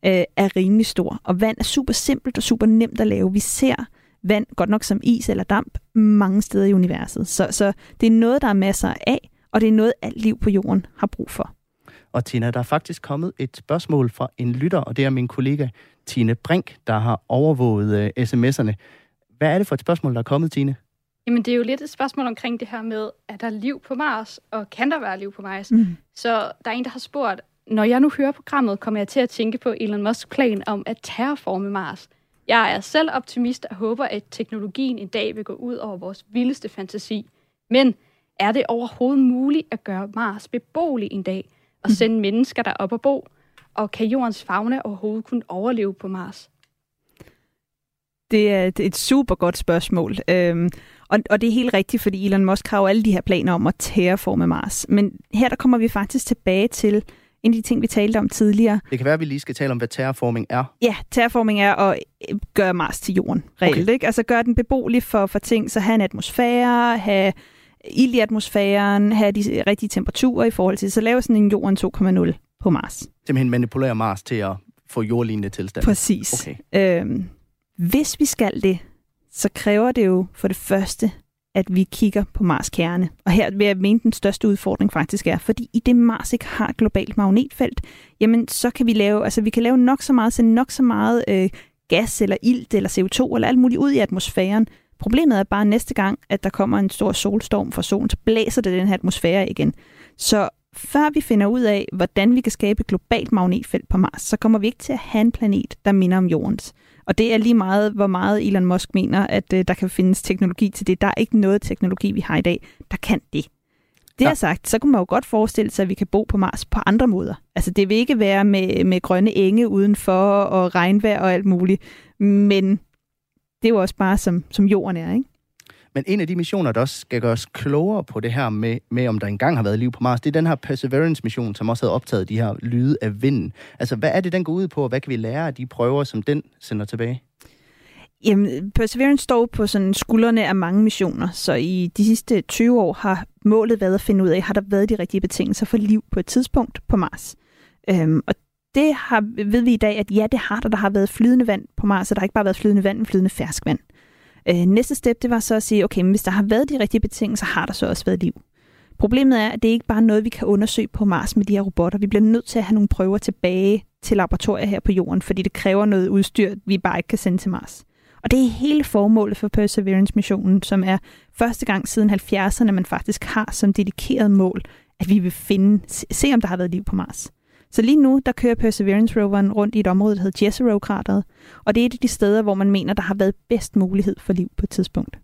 øh, er rimelig stor. Og vand er super simpelt og super nemt at lave. Vi ser vand, godt nok som is eller damp, mange steder i universet. Så, så det er noget, der er masser af, og det er noget, alt liv på jorden har brug for. Og Tina, der er faktisk kommet et spørgsmål fra en lytter, og det er min kollega Tine Brink, der har overvåget øh, sms'erne. Hvad er det for et spørgsmål, der er kommet, Tine? Jamen, det er jo lidt et spørgsmål omkring det her med, er der liv på Mars, og kan der være liv på Mars? Mm. Så der er en, der har spurgt, når jeg nu hører programmet, kommer jeg til at tænke på Elon Musks plan om at terraforme Mars. Jeg er selv optimist og håber, at teknologien en dag vil gå ud over vores vildeste fantasi. Men er det overhovedet muligt at gøre Mars beboelig en dag og sende mm. mennesker derop og bo? Og kan jordens fauna overhovedet kunne overleve på Mars? Det er et super godt spørgsmål. Øhm, og, og det er helt rigtigt, fordi Elon Musk har jo alle de her planer om at terraforme Mars. Men her der kommer vi faktisk tilbage til en af de ting, vi talte om tidligere. Det kan være, at vi lige skal tale om, hvad terraforming er. Ja, terraforming er at øh, gøre Mars til jorden, reelt. Okay. Ikke? Altså gøre den beboelig for, for ting, så have en atmosfære, have ild i atmosfæren, have de rigtige temperaturer i forhold til, så lave sådan en jorden 2,0 på Mars. Simpelthen manipulere Mars til at få jordlignende tilstand. Præcis. Okay. Øhm, hvis vi skal det, så kræver det jo for det første, at vi kigger på Mars kerne. Og her vil jeg mene, den største udfordring faktisk er, fordi i det Mars ikke har globalt magnetfelt, jamen så kan vi lave, altså vi kan lave nok så meget, sende nok så meget øh, gas eller ilt eller CO2 eller alt muligt ud i atmosfæren. Problemet er bare næste gang, at der kommer en stor solstorm fra solen, så blæser det den her atmosfære igen. Så før vi finder ud af, hvordan vi kan skabe et globalt magnetfelt på Mars, så kommer vi ikke til at have en planet, der minder om jordens. Og det er lige meget, hvor meget Elon Musk mener, at øh, der kan findes teknologi til det. Der er ikke noget teknologi, vi har i dag, der kan det. Det ja. er sagt, så kunne man jo godt forestille sig, at vi kan bo på Mars på andre måder. Altså det vil ikke være med, med grønne enge udenfor og regnvejr og alt muligt, men det er jo også bare som, som jorden er, ikke? Men en af de missioner, der også skal gøre os klogere på det her med, med, om der engang har været liv på Mars, det er den her Perseverance-mission, som også havde optaget de her lyde af vinden. Altså, hvad er det, den går ud på, og hvad kan vi lære af de prøver, som den sender tilbage? Jamen, Perseverance står på sådan skuldrene af mange missioner, så i de sidste 20 år har målet været at finde ud af, har der været de rigtige betingelser for liv på et tidspunkt på Mars. Øhm, og det har, ved vi i dag, at ja, det har der. Der har været flydende vand på Mars, og der har ikke bare været flydende vand, men flydende ferskvand. Øh, næste step, det var så at sige, okay, men hvis der har været de rigtige betingelser, har der så også været liv. Problemet er, at det ikke bare er noget, vi kan undersøge på Mars med de her robotter. Vi bliver nødt til at have nogle prøver tilbage til laboratorier her på jorden, fordi det kræver noget udstyr, vi bare ikke kan sende til Mars. Og det er hele formålet for Perseverance-missionen, som er første gang siden 70'erne, man faktisk har som dedikeret mål, at vi vil finde, se om der har været liv på Mars. Så lige nu, der kører Perseverance-roveren rundt i et område, der hedder Jezero-krateret, og det er et af de steder, hvor man mener, der har været bedst mulighed for liv på et tidspunkt.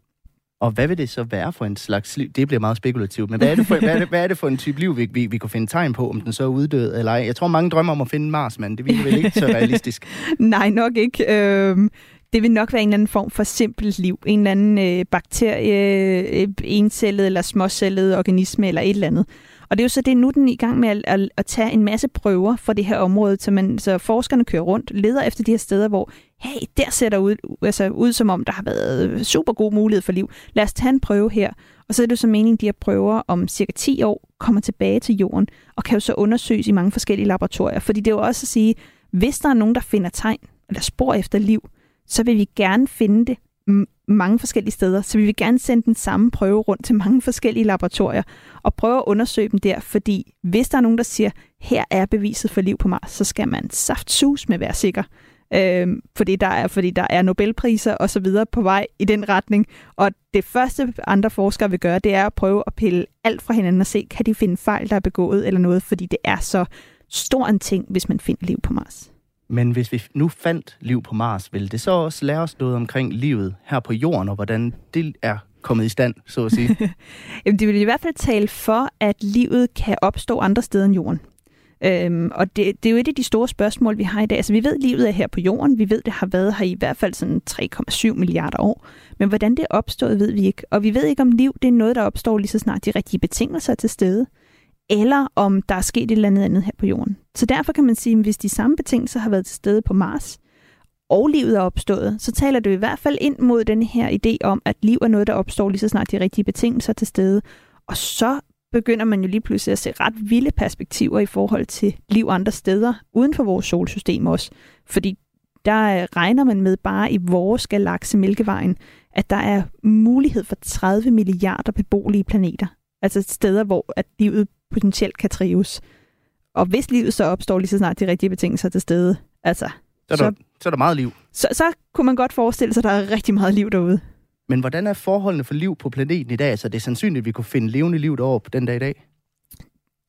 Og hvad vil det så være for en slags liv? Det bliver meget spekulativt, men hvad er det for, hvad er det, hvad er det for en type liv, vi, vi, vi kunne finde tegn på, om den så er uddød eller ej? Jeg tror, mange drømmer om at finde Mars, men det virker vel ikke så realistisk. Nej, nok ikke. Øhm, det vil nok være en eller anden form for simpelt liv. En eller anden øh, bakterie, øh, encellet eller småcellet organisme eller et eller andet. Og det er jo så det, nu den er i gang med at, at, at tage en masse prøver fra det her område, så, man, så forskerne kører rundt, leder efter de her steder, hvor, hey, der ser der ud, altså, ud som om, der har været super god mulighed for liv. Lad os tage en prøve her. Og så er det så meningen, at de her prøver om cirka 10 år kommer tilbage til jorden, og kan jo så undersøges i mange forskellige laboratorier. Fordi det er jo også at sige, hvis der er nogen, der finder tegn eller spor efter liv, så vil vi gerne finde det mange forskellige steder, så vi vil gerne sende den samme prøve rundt til mange forskellige laboratorier og prøve at undersøge dem der, fordi hvis der er nogen, der siger, her er beviset for liv på Mars, så skal man saft sus med være sikker. Øhm, fordi, der er, fordi der er Nobelpriser og så videre på vej i den retning. Og det første, andre forskere vil gøre, det er at prøve at pille alt fra hinanden og se, kan de finde fejl, der er begået eller noget, fordi det er så stor en ting, hvis man finder liv på Mars. Men hvis vi nu fandt liv på Mars, vil det så også lære os noget omkring livet her på jorden, og hvordan det er kommet i stand, så at sige? Jamen, det vil i hvert fald tale for, at livet kan opstå andre steder end jorden. Øhm, og det, det er jo et af de store spørgsmål, vi har i dag. Altså, vi ved, at livet er her på jorden. Vi ved, det har været her i hvert fald sådan 3,7 milliarder år. Men hvordan det er opstået, ved vi ikke. Og vi ved ikke, om liv det er noget, der opstår lige så snart de rigtige betingelser er til stede eller om der er sket et eller andet andet her på jorden. Så derfor kan man sige, at hvis de samme betingelser har været til stede på Mars, og livet er opstået, så taler det i hvert fald ind mod den her idé om, at liv er noget, der opstår lige så snart de rigtige betingelser er til stede. Og så begynder man jo lige pludselig at se ret vilde perspektiver i forhold til liv andre steder, uden for vores solsystem også. Fordi der regner man med bare i vores galakse Mælkevejen, at der er mulighed for 30 milliarder beboelige planeter. Altså steder, hvor at livet potentielt kan trives. Og hvis livet så opstår lige så snart de rigtige betingelser til stede, altså... Så er der, så, så er der meget liv. Så, så kunne man godt forestille sig, at der er rigtig meget liv derude. Men hvordan er forholdene for liv på planeten i dag? Så altså, det er sandsynligt, at vi kunne finde levende liv derovre på den dag i dag?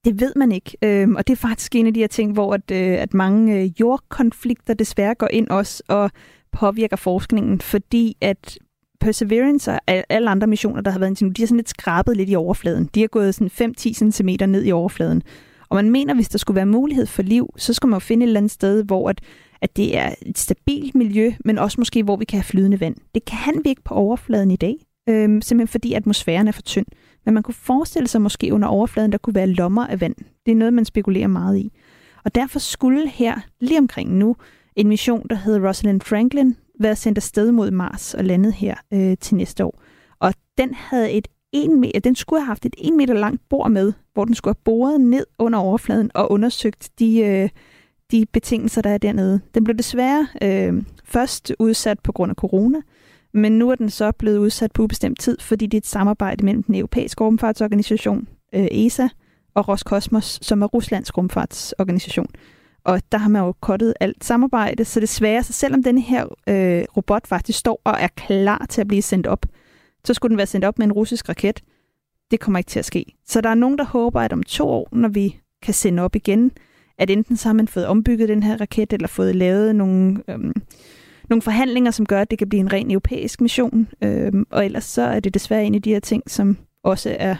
Det ved man ikke. Øhm, og det er faktisk en af de her ting, hvor at, øh, at mange øh, jordkonflikter desværre går ind også og påvirker forskningen, fordi at Perseverance og alle andre missioner, der har været indtil nu, de har sådan lidt skrabet lidt i overfladen. De har gået sådan 5-10 cm ned i overfladen. Og man mener, hvis der skulle være mulighed for liv, så skal man jo finde et eller andet sted, hvor at, at det er et stabilt miljø, men også måske, hvor vi kan have flydende vand. Det kan vi ikke på overfladen i dag, øhm, simpelthen fordi atmosfæren er for tynd. Men man kunne forestille sig måske under overfladen, der kunne være lommer af vand. Det er noget, man spekulerer meget i. Og derfor skulle her, lige omkring nu, en mission, der hedder Rosalind Franklin, været sendt afsted mod Mars og landet her øh, til næste år. Og den havde et en meter, den skulle have haft et en meter langt bord med, hvor den skulle have boret ned under overfladen og undersøgt de, øh, de betingelser, der er dernede. Den blev desværre øh, først udsat på grund af corona, men nu er den så blevet udsat på ubestemt tid, fordi det er et samarbejde mellem den europæiske rumfartsorganisation, øh, ESA, og Roskosmos, som er Ruslands rumfartsorganisation. Og der har man jo kottet alt samarbejde, så desværre, så selvom denne her øh, robot faktisk står og er klar til at blive sendt op, så skulle den være sendt op med en russisk raket. Det kommer ikke til at ske. Så der er nogen, der håber, at om to år, når vi kan sende op igen, at enten så har man fået ombygget den her raket, eller fået lavet nogle, øhm, nogle forhandlinger, som gør, at det kan blive en ren europæisk mission. Øhm, og ellers så er det desværre en af de her ting, som også er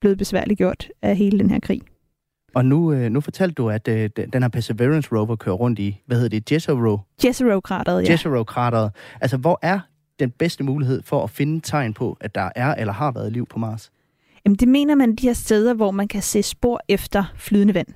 blevet besværligt gjort af hele den her krig. Og nu, øh, nu fortalte du, at øh, den her Perseverance rover kører rundt i, hvad hedder det, Jezero? Jezero-krateret, ja. Jezero-krateret. Altså, hvor er den bedste mulighed for at finde tegn på, at der er eller har været liv på Mars? Jamen, det mener man de her steder, hvor man kan se spor efter flydende vand.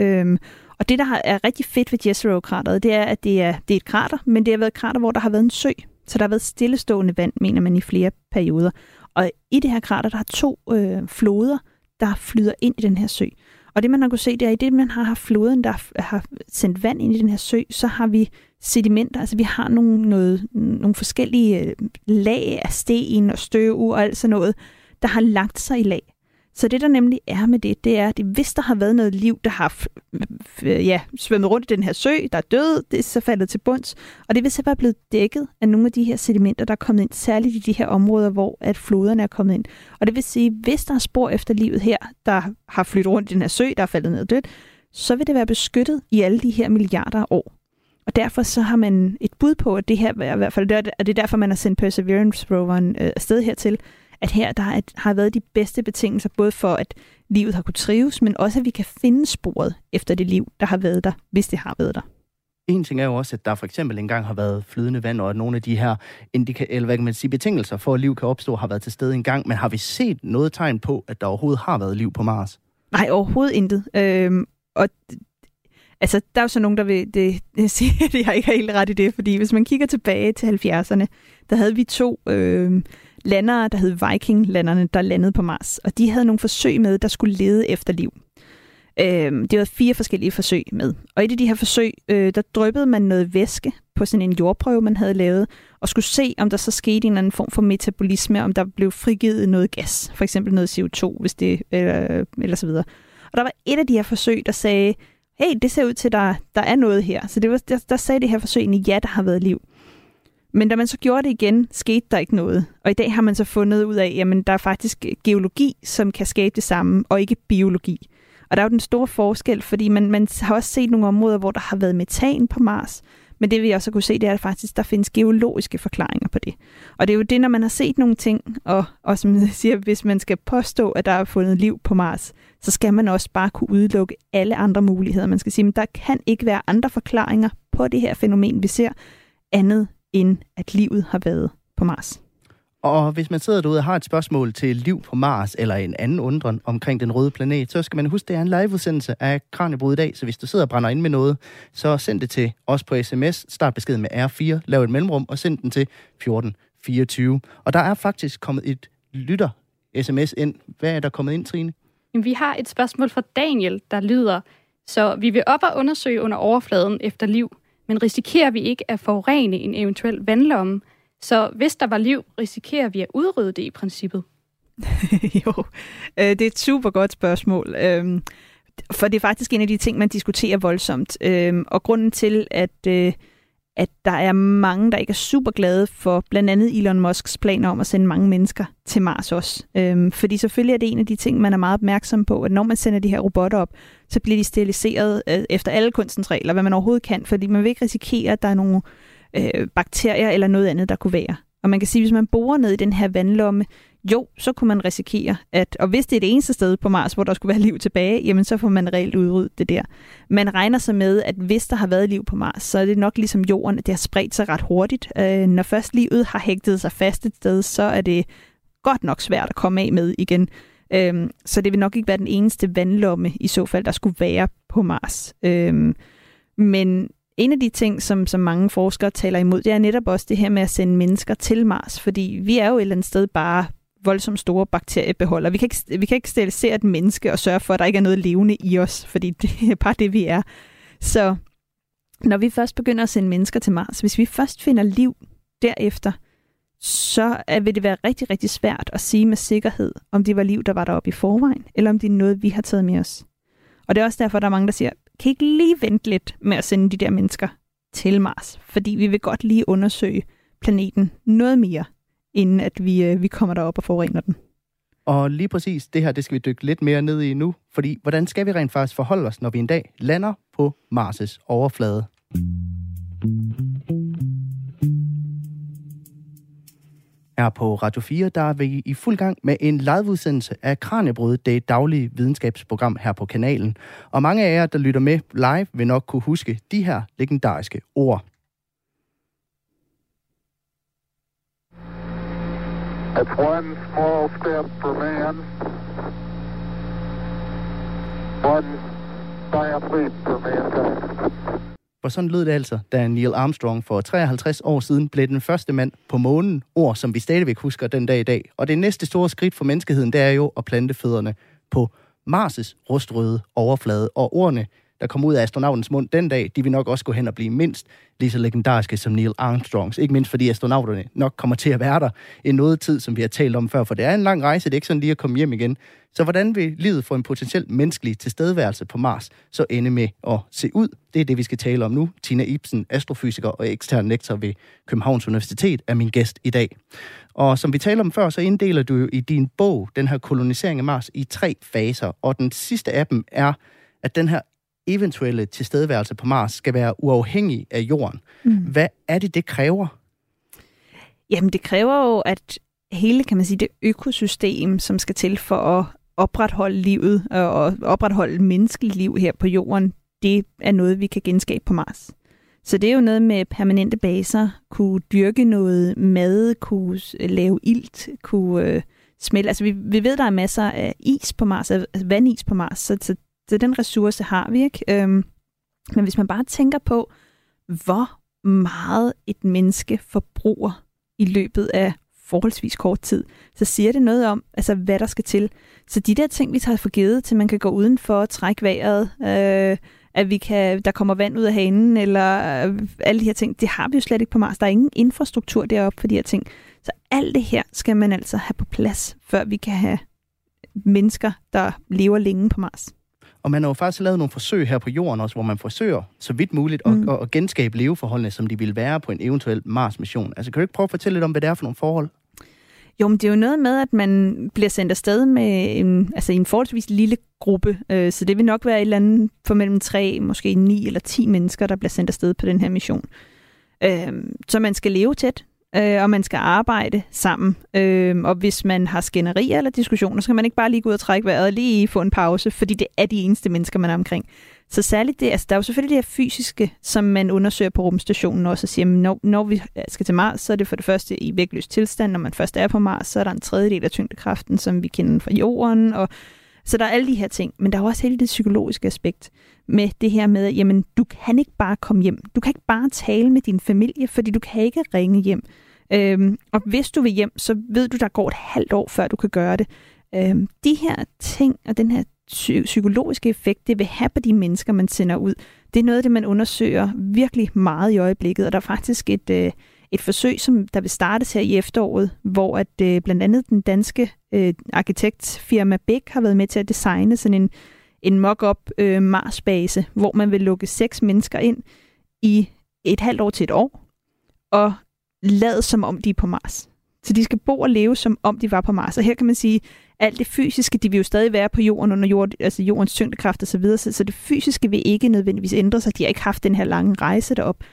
Øhm, og det, der er rigtig fedt ved Jezero-krateret, det er, at det er, det er et krater, men det har været et krater, hvor der har været en sø. Så der har været stillestående vand, mener man, i flere perioder. Og i det her krater, der er to øh, floder, der flyder ind i den her sø. Og det, man har kunne se, det er, i det, man har haft floden, der har sendt vand ind i den her sø, så har vi sedimenter, altså vi har nogle, noget, nogle forskellige øh, lag af sten og støv og alt sådan noget, der har lagt sig i lag. Så det, der nemlig er med det, det er, at hvis der har været noget liv, der har ja, svømmet rundt i den her sø, der er død, det er så faldet til bunds, og det vil så være blevet dækket af nogle af de her sedimenter, der er kommet ind, særligt i de her områder, hvor at floderne er kommet ind. Og det vil sige, hvis der er spor efter livet her, der har flyttet rundt i den her sø, der er faldet ned og dødt, så vil det være beskyttet i alle de her milliarder af år. Og derfor så har man et bud på, at det her, i hvert fald, det er derfor, man har sendt Perseverance-roveren øh, afsted hertil, at her der har været de bedste betingelser, både for at livet har kunne trives, men også at vi kan finde sporet efter det liv, der har været der, hvis det har været der. En ting er jo også, at der for eksempel engang har været flydende vand, og at nogle af de her indika- eller hvad kan man sige, betingelser for, at liv kan opstå, har været til stede engang. Men har vi set noget tegn på, at der overhovedet har været liv på Mars? Nej, overhovedet intet. Øhm, og altså, der er jo så nogen, der vil det, det sige, at jeg ikke har helt ret i det, fordi hvis man kigger tilbage til 70'erne, der havde vi to øh, landere, der hed Viking-landerne, der landede på Mars. Og de havde nogle forsøg med, der skulle lede efter liv. Øh, det var fire forskellige forsøg med. Og i de her forsøg, øh, der dryppede man noget væske på sådan en jordprøve, man havde lavet, og skulle se, om der så skete en eller anden form for metabolisme, om der blev frigivet noget gas, for eksempel noget CO2, hvis det, øh, eller så videre. Og der var et af de her forsøg, der sagde, hey, det ser ud til, at der, der er noget her. Så det var, der, der sagde det her forsøg egentlig, ja, der har været liv. Men da man så gjorde det igen, skete der ikke noget. Og i dag har man så fundet ud af, at der er faktisk øh, geologi, som kan skabe det samme, og ikke biologi. Og der er jo den store forskel, fordi man, man har også set nogle områder, hvor der har været metan på Mars, men det vi også kunne se, det er, at faktisk der findes geologiske forklaringer på det. Og det er jo det, når man har set nogle ting, og, og som jeg siger, hvis man skal påstå, at der er fundet liv på Mars, så skal man også bare kunne udelukke alle andre muligheder. Man skal sige, at der kan ikke være andre forklaringer på det her fænomen, vi ser, andet end at livet har været på Mars. Og hvis man sidder derude og har et spørgsmål til liv på Mars, eller en anden undren omkring den røde planet, så skal man huske, at det er en liveudsendelse af Kranjebrud i dag, så hvis du sidder og brænder ind med noget, så send det til os på sms, start beskeden med R4, lav et mellemrum, og send den til 1424. Og der er faktisk kommet et lytter sms ind. Hvad er der kommet ind, Trine? Vi har et spørgsmål fra Daniel, der lyder, så vi vil op og undersøge under overfladen efter liv, men risikerer vi ikke at forurene en eventuel vandlomme? Så hvis der var liv, risikerer vi at udrydde det i princippet? jo, øh, det er et super godt spørgsmål. Øhm, for det er faktisk en af de ting, man diskuterer voldsomt. Øhm, og grunden til, at, øh, at der er mange, der ikke er super glade for blandt andet Elon Musks planer om at sende mange mennesker til Mars også. Øhm, fordi selvfølgelig er det en af de ting, man er meget opmærksom på, at når man sender de her robotter op, så bliver de steriliseret øh, efter alle kunstens regler, hvad man overhovedet kan, fordi man vil ikke risikere, at der er nogle øh, bakterier eller noget andet, der kunne være. Og man kan sige, at hvis man borer ned i den her vandlomme, jo, så kunne man risikere, at, og hvis det er det eneste sted på Mars, hvor der skulle være liv tilbage, jamen så får man reelt udryddet det der. Man regner sig med, at hvis der har været liv på Mars, så er det nok ligesom jorden, at det har spredt sig ret hurtigt. Øh, når først livet har hægtet sig fast et sted, så er det godt nok svært at komme af med igen. Øh, så det vil nok ikke være den eneste vandlomme i så fald, der skulle være på Mars. Øh, men en af de ting, som, som mange forskere taler imod, det er netop også det her med at sende mennesker til Mars, fordi vi er jo et eller andet sted bare voldsomt store bakteriebeholder. Vi kan ikke, vi kan ikke sterilisere et menneske og sørge for, at der ikke er noget levende i os, fordi det er bare det, vi er. Så når vi først begynder at sende mennesker til Mars, hvis vi først finder liv derefter, så vil det være rigtig, rigtig svært at sige med sikkerhed, om det var liv, der var deroppe i forvejen, eller om det er noget, vi har taget med os. Og det er også derfor, der er mange, der siger, kan I ikke lige vente lidt med at sende de der mennesker til Mars? Fordi vi vil godt lige undersøge planeten noget mere, inden at vi, øh, vi kommer derop og forurener den. Og lige præcis det her, det skal vi dykke lidt mere ned i nu, fordi hvordan skal vi rent faktisk forholde os, når vi en dag lander på Mars' overflade? Her på Radio 4, der er vi i fuld gang med en liveudsendelse af Kranjebrud, det daglige videnskabsprogram her på kanalen. Og mange af jer, der lytter med live, vil nok kunne huske de her legendariske ord. It's one small step for man, one giant leap for mankind. For sådan lød det altså, da Neil Armstrong for 53 år siden blev den første mand på månen. Ord, som vi stadigvæk husker den dag i dag. Og det næste store skridt for menneskeheden, det er jo at plante fødderne på Mars' rustrøde overflade, og ordene, der kom ud af astronautens mund den dag, de vil nok også gå hen og blive mindst lige så legendariske som Neil Armstrongs. Ikke mindst fordi astronauterne nok kommer til at være der i noget tid, som vi har talt om før, for det er en lang rejse, det er ikke sådan lige at komme hjem igen. Så hvordan vil livet for en potentielt menneskelig tilstedeværelse på Mars så ende med at se ud? Det er det, vi skal tale om nu. Tina Ibsen, astrofysiker og ekstern lektor ved Københavns Universitet, er min gæst i dag. Og som vi talte om før, så inddeler du jo i din bog den her kolonisering af Mars i tre faser, og den sidste af dem er, at den her eventuelle tilstedeværelse på Mars skal være uafhængig af jorden. Mm. Hvad er det, det kræver? Jamen, det kræver jo, at hele, kan man sige, det økosystem, som skal til for at opretholde livet og opretholde menneskeligt liv her på jorden, det er noget, vi kan genskabe på Mars. Så det er jo noget med permanente baser, kunne dyrke noget mad, kunne lave ilt, kunne øh, smelte. Altså vi, vi ved, der er masser af is på Mars, vandis på Mars, så, så, så den ressource har vi ikke. Øhm, men hvis man bare tænker på, hvor meget et menneske forbruger i løbet af forholdsvis kort tid, så siger det noget om, altså, hvad der skal til. Så de der ting, vi tager for givet, til man kan gå udenfor og trække vejret, øh, at vi kan, der kommer vand ud af hanen, eller øh, alle de her ting, det har vi jo slet ikke på Mars. Der er ingen infrastruktur deroppe for de her ting. Så alt det her skal man altså have på plads, før vi kan have mennesker, der lever længe på Mars. Og man har jo faktisk lavet nogle forsøg her på jorden også, hvor man forsøger så vidt muligt mm. at, at genskabe leveforholdene, som de ville være på en eventuel Mars-mission. Altså kan du ikke prøve at fortælle lidt om, hvad det er for nogle forhold? Jo, men det er jo noget med, at man bliver sendt afsted med en, altså en forholdsvis lille gruppe. Øh, så det vil nok være et eller andet for mellem tre, måske ni eller ti mennesker, der bliver sendt afsted på den her mission. Øh, så man skal leve tæt, øh, og man skal arbejde sammen. Øhm, og hvis man har skænderier eller diskussioner, så kan man ikke bare lige gå ud og trække vejret og lige få en pause, fordi det er de eneste mennesker, man er omkring. Så særligt det, altså der er jo selvfølgelig det her fysiske, som man undersøger på rumstationen også, og siger, at når, når vi skal til Mars, så er det for det første i vægtløs tilstand. Når man først er på Mars, så er der en tredjedel af tyngdekraften, som vi kender fra jorden, og så der er alle de her ting, men der er også hele det psykologiske aspekt med det her med, at jamen, du kan ikke bare komme hjem. Du kan ikke bare tale med din familie, fordi du kan ikke ringe hjem. Øhm, og hvis du vil hjem, så ved du, der går et halvt år, før du kan gøre det. Øhm, de her ting og den her psykologiske effekt, det vil have på de mennesker, man sender ud. Det er noget af det, man undersøger virkelig meget i øjeblikket, og der er faktisk et, øh, et forsøg, som der vil startes her i efteråret, hvor at øh, blandt andet den danske øh, arkitektfirma Bæk har været med til at designe sådan en, en mock-up øh, Mars-base, hvor man vil lukke seks mennesker ind i et halvt år til et år, og lade som om de er på Mars. Så de skal bo og leve, som om de var på Mars. Og her kan man sige, alt det fysiske, de vil jo stadig være på jorden under jord, altså jordens tyngdekraft og så videre, så, så det fysiske vil ikke nødvendigvis ændre sig. De har ikke haft den her lange rejse derop.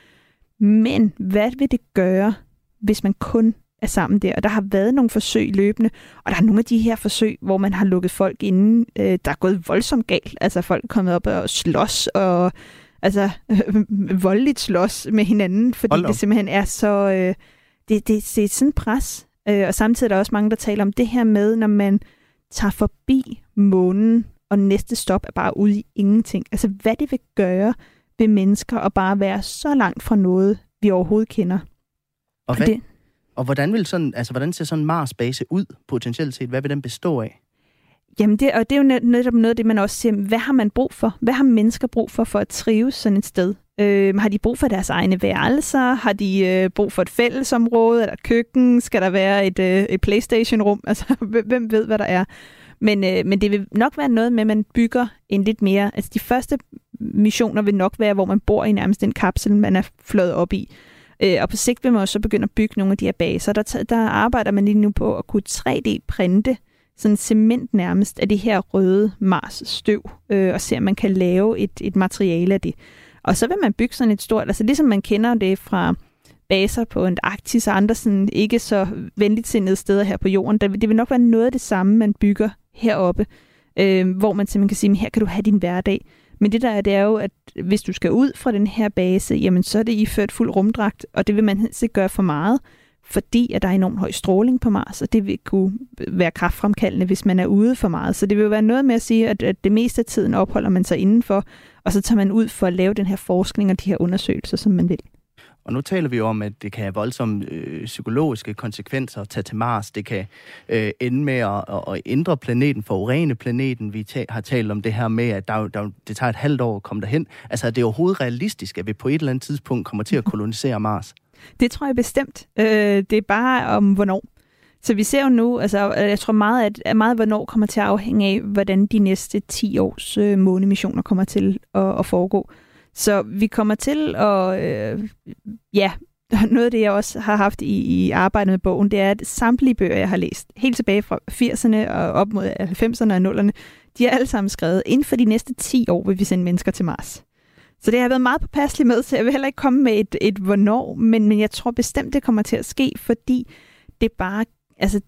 Men hvad vil det gøre, hvis man kun er sammen der? Og der har været nogle forsøg løbende, og der er nogle af de her forsøg, hvor man har lukket folk inden, øh, der er gået voldsomt galt. Altså folk er kommet op og slås og altså øh, voldeligt slås med hinanden, fordi det simpelthen er så... Øh, det, det, det er sådan pres. Øh, og samtidig er der også mange, der taler om det her med, når man tager forbi månen, og næste stop er bare ude i ingenting. Altså, hvad det vil gøre ved mennesker at bare være så langt fra noget, vi overhovedet kender. Og, hvad, det, og hvordan, vil sådan, altså, hvordan ser sådan en Mars-base ud potentielt set? Hvad vil den bestå af? Jamen, det, og det er jo netop noget af det, man også siger, hvad har man brug for? Hvad har mennesker brug for for at trives sådan et sted? Øh, har de brug for deres egne værelser? Har de øh, brug for et fællesområde? Eller køkken? Skal der være et, øh, et Playstation-rum? Altså, hvem ved, hvad der er? Men, øh, men det vil nok være noget med, at man bygger en lidt mere... Altså, de første missioner vil nok være, hvor man bor i nærmest en kapsel, man er fløjet op i. Øh, og på sigt vil man også begynde at bygge nogle af de her baser. Der, der arbejder man lige nu på at kunne 3D-printe sådan cement nærmest af det her røde Mars støv, øh, og se om man kan lave et, et materiale af det. Og så vil man bygge sådan et stort, altså ligesom man kender det fra baser på Antarktis og andre sådan ikke så venligt sindede steder her på jorden. Det vil nok være noget af det samme, man bygger heroppe, øh, hvor man simpelthen kan sige, her kan du have din hverdag. Men det der er, det er jo, at hvis du skal ud fra den her base, jamen så er det iført fuld rumdragt, og det vil man helst ikke gøre for meget, fordi at der er enormt høj stråling på Mars, og det vil kunne være kraftfremkaldende, hvis man er ude for meget. Så det vil jo være noget med at sige, at, at det meste af tiden opholder man sig indenfor, og så tager man ud for at lave den her forskning og de her undersøgelser, som man vil. Og nu taler vi jo om, at det kan have voldsomme øh, psykologiske konsekvenser at tage til Mars. Det kan øh, ende med at, at ændre planeten, forurene planeten. Vi ta- har talt om det her med, at der, der, det tager et halvt år at komme derhen. Altså, er det overhovedet realistisk, at vi på et eller andet tidspunkt kommer til at kolonisere Mars? Det tror jeg bestemt. Øh, det er bare om hvornår. Så vi ser jo nu, altså jeg tror meget, at meget hvornår kommer til at afhænge af, hvordan de næste 10 års øh, månemissioner kommer til at, at foregå. Så vi kommer til at, øh, ja, noget af det, jeg også har haft i, i arbejdet med bogen, det er, at samtlige bøger, jeg har læst, helt tilbage fra 80'erne og op mod øh, 90'erne og 0'erne, de er alle sammen skrevet, inden for de næste 10 år vil vi sende mennesker til Mars. Så det har været meget påpasselig med, så jeg vil heller ikke komme med et, et hvornår, men, men jeg tror bestemt, det kommer til at ske, fordi det bare, altså,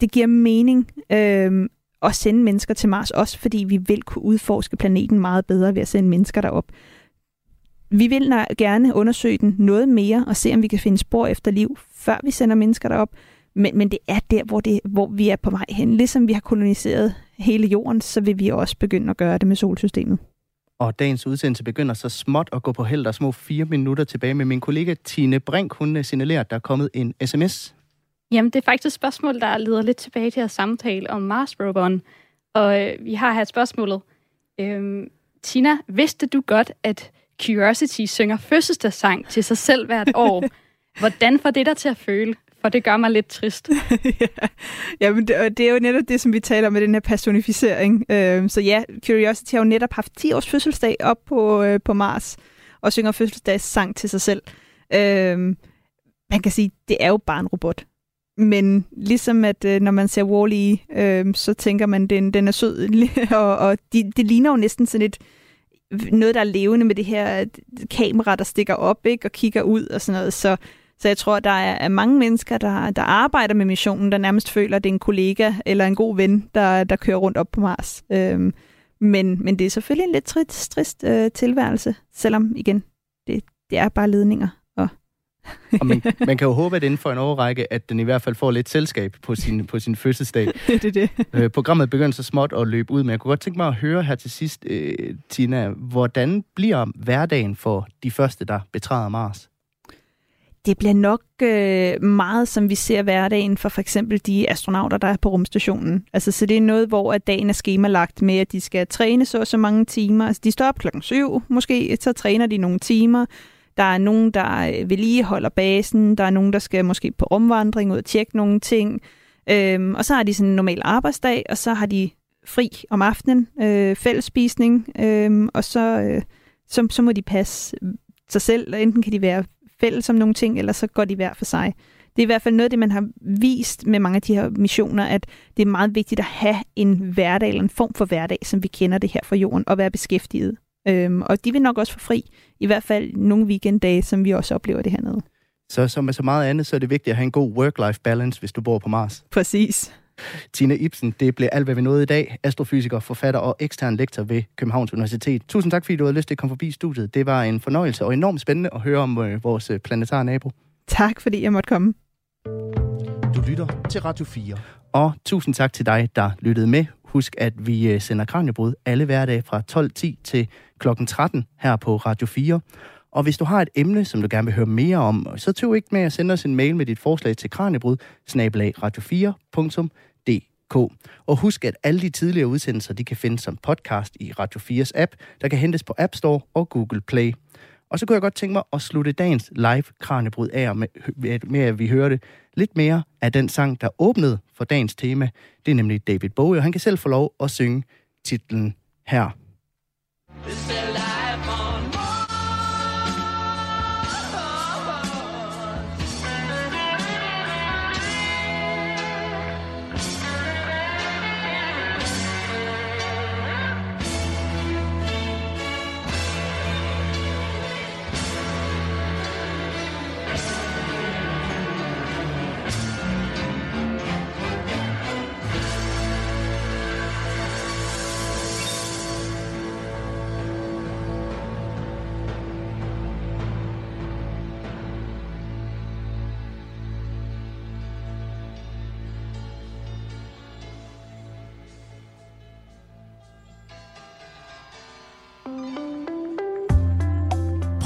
det giver mening øh, at sende mennesker til Mars, også fordi vi vil kunne udforske planeten meget bedre ved at sende mennesker derop. Vi vil gerne undersøge den noget mere og se, om vi kan finde spor efter liv, før vi sender mennesker derop. Men, men det er der, hvor, det, hvor vi er på vej hen. Ligesom vi har koloniseret hele jorden, så vil vi også begynde at gøre det med solsystemet. Og dagens udsendelse begynder så småt at gå på held. Der er små fire minutter tilbage med min kollega Tine Brink. Hun signalerer, at der er kommet en sms. Jamen, det er faktisk et spørgsmål, der leder lidt tilbage til at samtale om Mars roveren. Og øh, vi har her et spørgsmålet. Øhm, Tina, vidste du godt, at Curiosity synger fødselsdagssang til sig selv hvert år? Hvordan får det dig til at føle? For det gør mig lidt trist. ja, men det, det er jo netop det, som vi taler om med den her personificering. Øhm, så ja, Curiosity har jo netop haft 10 års fødselsdag op på, øh, på Mars, og synger fødselsdagssang til sig selv. Øhm, man kan sige, det er jo bare en robot. Men ligesom at øh, når man ser Wall-E, øh, så tænker man, den, den er sød, og, og de, det ligner jo næsten sådan et, noget, der er levende med det her kamera, der stikker op ikke, og kigger ud og sådan noget. Så, så jeg tror, der er mange mennesker, der, der arbejder med missionen, der nærmest føler, at det er en kollega eller en god ven, der, der kører rundt op på Mars. Øhm, men, men det er selvfølgelig en lidt trist, trist øh, tilværelse, selvom igen, det, det er bare ledninger. Og, og man, man kan jo håbe, at inden for en overrække, at den i hvert fald får lidt selskab på sin, på sin fødselsdag. det er det. Øh, programmet begynder så småt at løbe ud, men jeg kunne godt tænke mig at høre her til sidst, øh, Tina, hvordan bliver hverdagen for de første, der betræder Mars? det bliver nok øh, meget, som vi ser hverdagen for for eksempel de astronauter, der er på rumstationen. Altså, så det er noget, hvor at dagen er skemalagt med, at de skal træne så så mange timer. Altså, de står op klokken syv, måske, så træner de nogle timer. Der er nogen, der øh, vedligeholder basen. Der er nogen, der skal måske på rumvandring ud og tjekke nogle ting. Øhm, og så har de sådan en normal arbejdsdag, og så har de fri om aftenen, øh, fællesspisning, øh, og så, øh, så, så må de passe sig selv. Enten kan de være fælles om nogle ting, eller så går de hver for sig. Det er i hvert fald noget af det, man har vist med mange af de her missioner, at det er meget vigtigt at have en hverdag, eller en form for hverdag, som vi kender det her fra jorden, og være beskæftiget. Øhm, og de vil nok også få fri, i hvert fald nogle weekenddage, som vi også oplever det hernede. Så som med så meget andet, så er det vigtigt at have en god work-life balance, hvis du bor på Mars. Præcis. Tina Ibsen, det blev alt, hvad vi nåede i dag. Astrofysiker, forfatter og ekstern lektor ved Københavns Universitet. Tusind tak, fordi du havde lyst til at komme forbi studiet. Det var en fornøjelse og enormt spændende at høre om øh, vores øh, planetare nabo. Tak, fordi jeg måtte komme. Du lytter til Radio 4. Og tusind tak til dig, der lyttede med. Husk, at vi øh, sender Kranjebrud alle hverdage fra 12.10 til kl. 13 her på Radio 4. Og hvis du har et emne, som du gerne vil høre mere om, så tøv ikke med at sende os en mail med dit forslag til kranjebrud, radio4.dk. Og husk, at alle de tidligere udsendelser, de kan findes som podcast i Radio 4's app, der kan hentes på App Store og Google Play. Og så kunne jeg godt tænke mig at slutte dagens live Kranjebrud af med, med, at vi hørte lidt mere af den sang, der åbnede for dagens tema. Det er nemlig David Bowie, og han kan selv få lov at synge titlen her. This is.